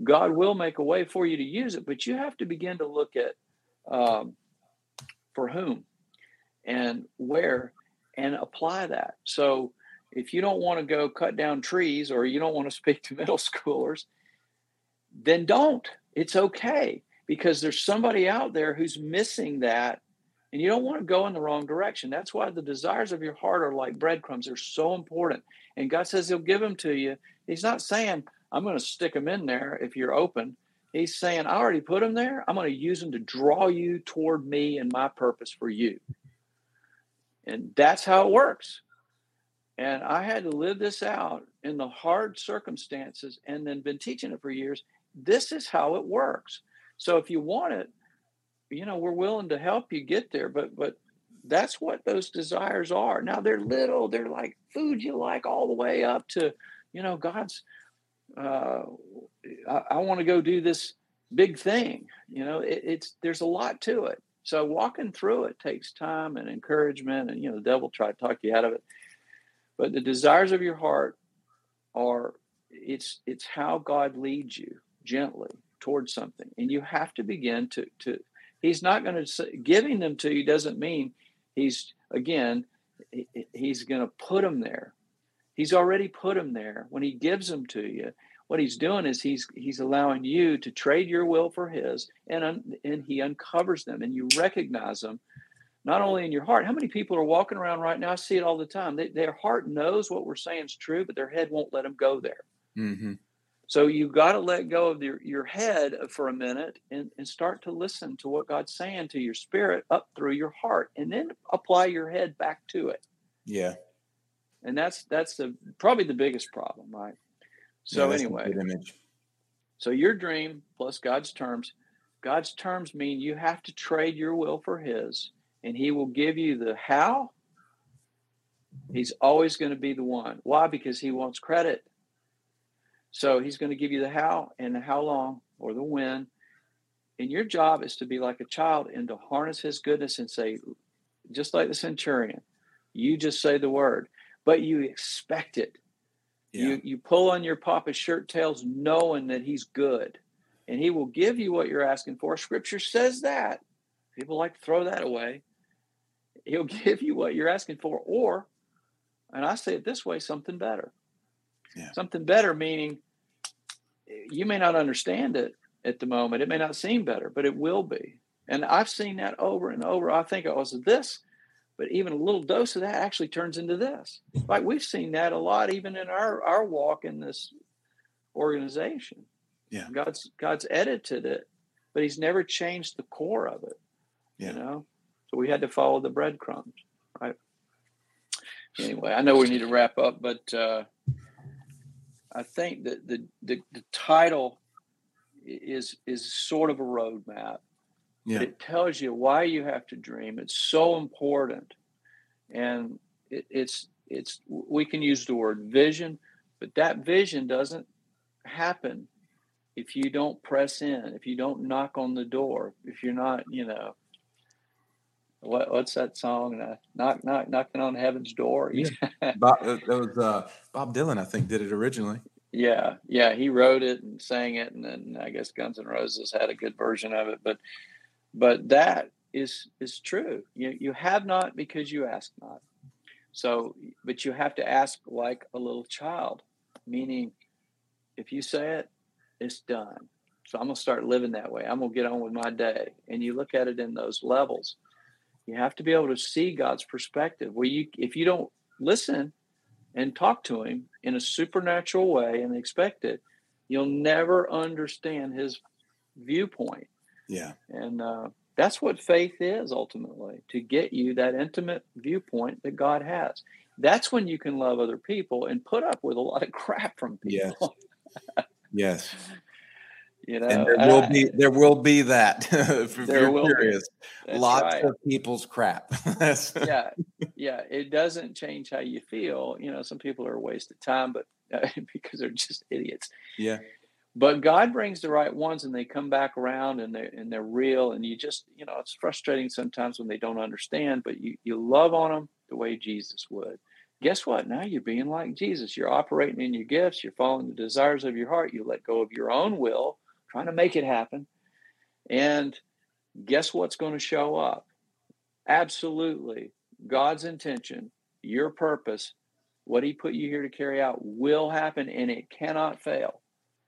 God will make a way for you to use it, but you have to begin to look at um, for whom and where and apply that. So if you don't want to go cut down trees or you don't want to speak to [laughs] middle schoolers, then don't. It's okay because there's somebody out there who's missing that and you don't want to go in the wrong direction. That's why the desires of your heart are like breadcrumbs. They're so important. And God says He'll give them to you. He's not saying, I'm going to stick them in there if you're open. He's saying, I already put them there. I'm going to use them to draw you toward me and my purpose for you. And that's how it works. And I had to live this out in the hard circumstances and then been teaching it for years. This is how it works. So if you want it, you know, we're willing to help you get there, but but that's what those desires are. Now they're little, they're like food you like all the way up to, you know, God's uh I, I want to go do this big thing. You know, it, it's there's a lot to it. So walking through it takes time and encouragement, and you know, the devil try to talk you out of it. But the desires of your heart are it's it's how God leads you gently towards something, and you have to begin to to. He's not going to giving them to you doesn't mean he's again he's going to put them there. He's already put them there when he gives them to you what he's doing is he's he's allowing you to trade your will for his and un, and he uncovers them and you recognize them not only in your heart how many people are walking around right now i see it all the time they, their heart knows what we're saying is true but their head won't let them go there mm-hmm. So you've got to let go of your, your head for a minute and, and start to listen to what god's saying to your spirit up through your heart and then apply your head back to it yeah and that's that's the probably the biggest problem right so yeah, anyway, so your dream plus God's terms. God's terms mean you have to trade your will for His, and He will give you the how. He's always going to be the one. Why? Because He wants credit. So He's going to give you the how and the how long or the when. And your job is to be like a child and to harness His goodness and say, just like the centurion, you just say the word, but you expect it. Yeah. You you pull on your papa's shirt tails knowing that he's good and he will give you what you're asking for. Scripture says that. People like to throw that away. He'll [laughs] give you what you're asking for, or, and I say it this way, something better. Yeah. Something better meaning you may not understand it at the moment. It may not seem better, but it will be. And I've seen that over and over. I think it was this but even a little dose of that actually turns into this. Like we've seen that a lot, even in our our walk in this organization. Yeah, God's God's edited it, but He's never changed the core of it. Yeah. You know, so we had to follow the breadcrumbs, right? Anyway, I know we need to wrap up, but uh, I think that the, the the title is is sort of a roadmap yeah. It tells you why you have to dream. It's so important, and it, it's it's we can use the word vision, but that vision doesn't happen if you don't press in, if you don't knock on the door, if you're not, you know, what what's that song? Uh, knock knock knocking on heaven's door. Yeah, [laughs] Bob, uh, that was uh, Bob Dylan, I think, did it originally. Yeah, yeah, he wrote it and sang it, and then I guess Guns N' Roses had a good version of it. But but that is is true. You you have not because you ask not. So, but you have to ask like a little child, meaning if you say it, it's done. So I'm gonna start living that way. I'm gonna get on with my day. And you look at it in those levels. You have to be able to see God's perspective. Well, you if you don't listen and talk to him in a supernatural way and expect it, you'll never understand his viewpoint. Yeah. And uh, that's what faith is ultimately to get you that intimate viewpoint that God has. That's when you can love other people and put up with a lot of [laughs] crap from people. Yes. yes. You know, and there will be there will be that [laughs] if there you're curious. Lots right. of people's crap. [laughs] yeah, yeah. It doesn't change how you feel. You know, some people are a waste of time, but [laughs] uh, because they're just idiots. Yeah but God brings the right ones and they come back around and they're and they're real and you just you know it's frustrating sometimes when they don't understand but you you love on them the way Jesus would guess what now you're being like Jesus you're operating in your gifts you're following the desires of your heart you let go of your own will trying to make it happen and guess what's going to show up absolutely God's intention your purpose what he put you here to carry out will happen and it cannot fail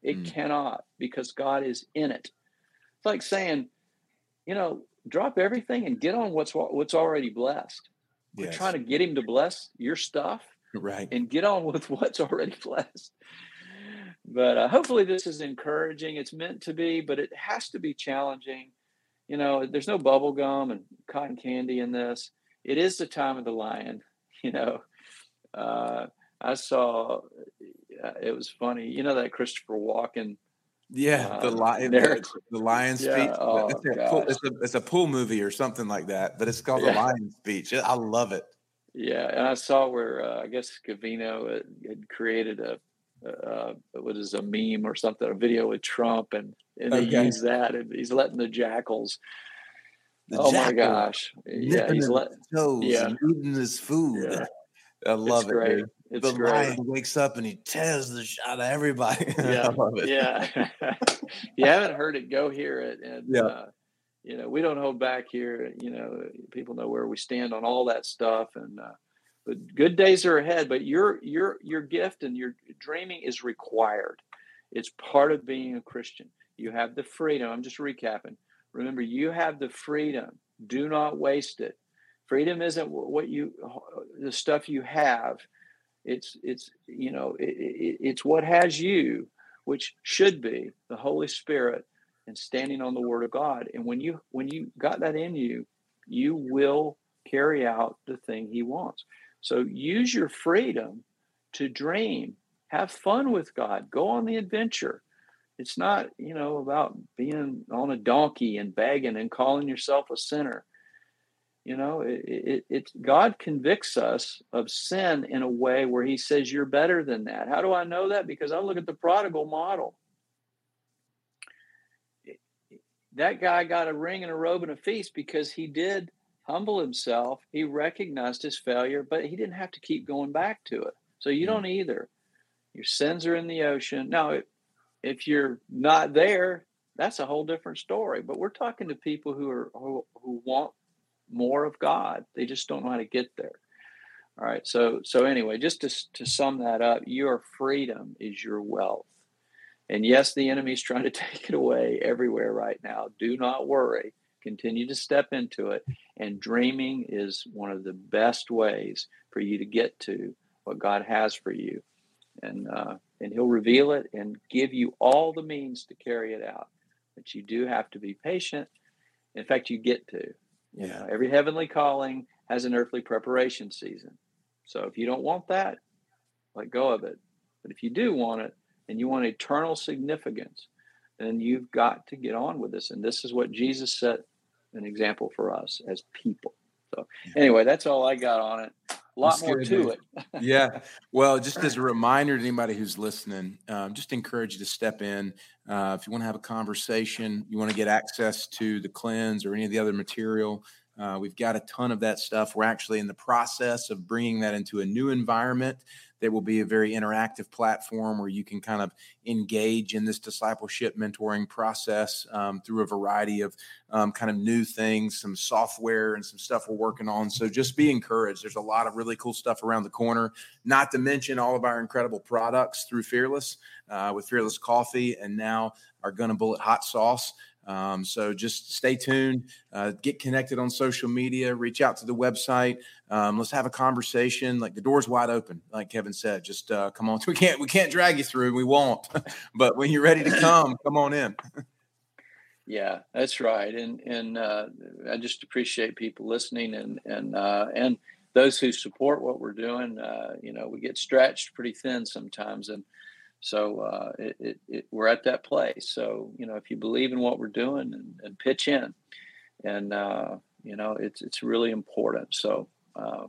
it mm. cannot because God is in it. It's like saying, you know, drop everything and get on what's what's already blessed. We're trying to get him to bless your stuff, [laughs] right? And get on with [laughs] what's already blessed. But uh, hopefully, this is encouraging. It's meant to be, but it has to be challenging. You know, there's no bubble gum and cotton candy in this. It is the time of the lion. [laughs] You know, uh, I saw uh, it was funny. You know that Christopher Walken Yeah, the lion, the, the lion speech. Yeah, oh, it's, a pool, it's, a, it's, a pool, movie or something like that, but it's called yeah. the lion speech. I love it. Yeah, and I saw where uh, I guess Scavino had created a uh, what is a meme or something, a video with Trump, and and okay. he used that, and he's letting the jackals. The oh jackal, my gosh! Yeah, he's letting toes yeah. and eating his food. Yeah. [laughs] I love it's it. Great. Dude. It's the great. lion wakes up and he tears the shit out of everybody. [laughs] Yeah, yeah. [laughs] you haven't heard it, go hear it, and yeah. Uh, you know we don't hold back here. You know, people know where we stand on all that stuff, and uh, but good days are ahead. But your your your gift and your dreaming is required. It's part of being a Christian. You have the freedom. I'm just recapping. Remember, you have the freedom. Do not waste it. Freedom isn't what you the stuff you have it's it's you know it, it, it's what has you, which should be the Holy Spirit and standing on the Word of God. And when you when you got that in you, you will carry out the thing He wants. So use your freedom to dream, have fun with God, go on the adventure. It's not, you know, about being on a donkey and begging and calling yourself a sinner. You know, it, it, it, God convicts us of sin in a way where He says you're better than that. How do I know that? Because I look at the prodigal model. That guy got a ring and a robe and a feast because he did humble himself. He recognized his failure, but he didn't have to keep going back to it. So you mm-hmm. don't either. Your sins are in the ocean. Now, if you're not there, that's a whole different story. But we're talking to people who are who, who want more of God. They just don't know how to get there. All right. So so anyway, just to to sum that up, your freedom is your wealth. And yes, the enemy is trying to [laughs] take it away everywhere right now. Do not worry. Continue to step into it. And dreaming is one of the best ways for you to get to what God has for you. And uh, and He'll reveal it and give you all the means to carry it out. But you do have to be patient. In fact, you get to. You know, every heavenly calling has an earthly preparation season. So if you don't want that, let go of it. But if you do want it and you want eternal significance, then you've got to get on with this. And this is what Jesus set an example for us as people. So anyway, that's all I got on it. A lot that's more good, to man. it. [laughs] yeah. Well, just as a reminder to anybody who's listening, um, just encourage you to step in. Uh, if you want to have a conversation, you want to get access to the cleanse or any of the other material, uh, we've got a ton of that stuff. We're actually in the process of bringing that into a new environment that will be a very interactive platform where you can kind of engage in this discipleship mentoring process um, through a variety of um, kind of new things, some software and some stuff we're working on. So just be encouraged. There's a lot of really cool stuff around the corner, not to mention all of our incredible products through Fearless uh, with Fearless Coffee and now our Gunna Bullet Hot Sauce. Um, so just stay tuned, uh, get connected on social media, reach out to the website. Um, let's have a conversation. Like the door's wide open, like Kevin said. Just uh, come on. [laughs] We can't we can't drag you through. We won't. [laughs] but when you're ready to [laughs] come, come on in. yeah, that's right. And and uh, I just appreciate people listening and and uh, and those who support what we're doing. Uh, you know, we get stretched pretty thin sometimes, and so uh, it, it, it, we're at that place. So you know, if you believe in what we're doing and, and pitch in, and uh, you know, it's it's really important. So, uh,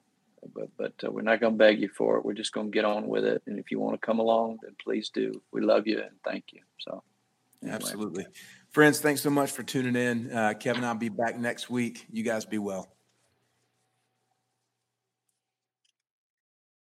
but but uh, we're not going to beg you for it. We're just going to get on with it. And if you want to come along, then please do. We love you and thank you. So, anyway. absolutely, friends. Thanks so much for tuning in. Uh, Kevin, I'll be back next week. You guys be well.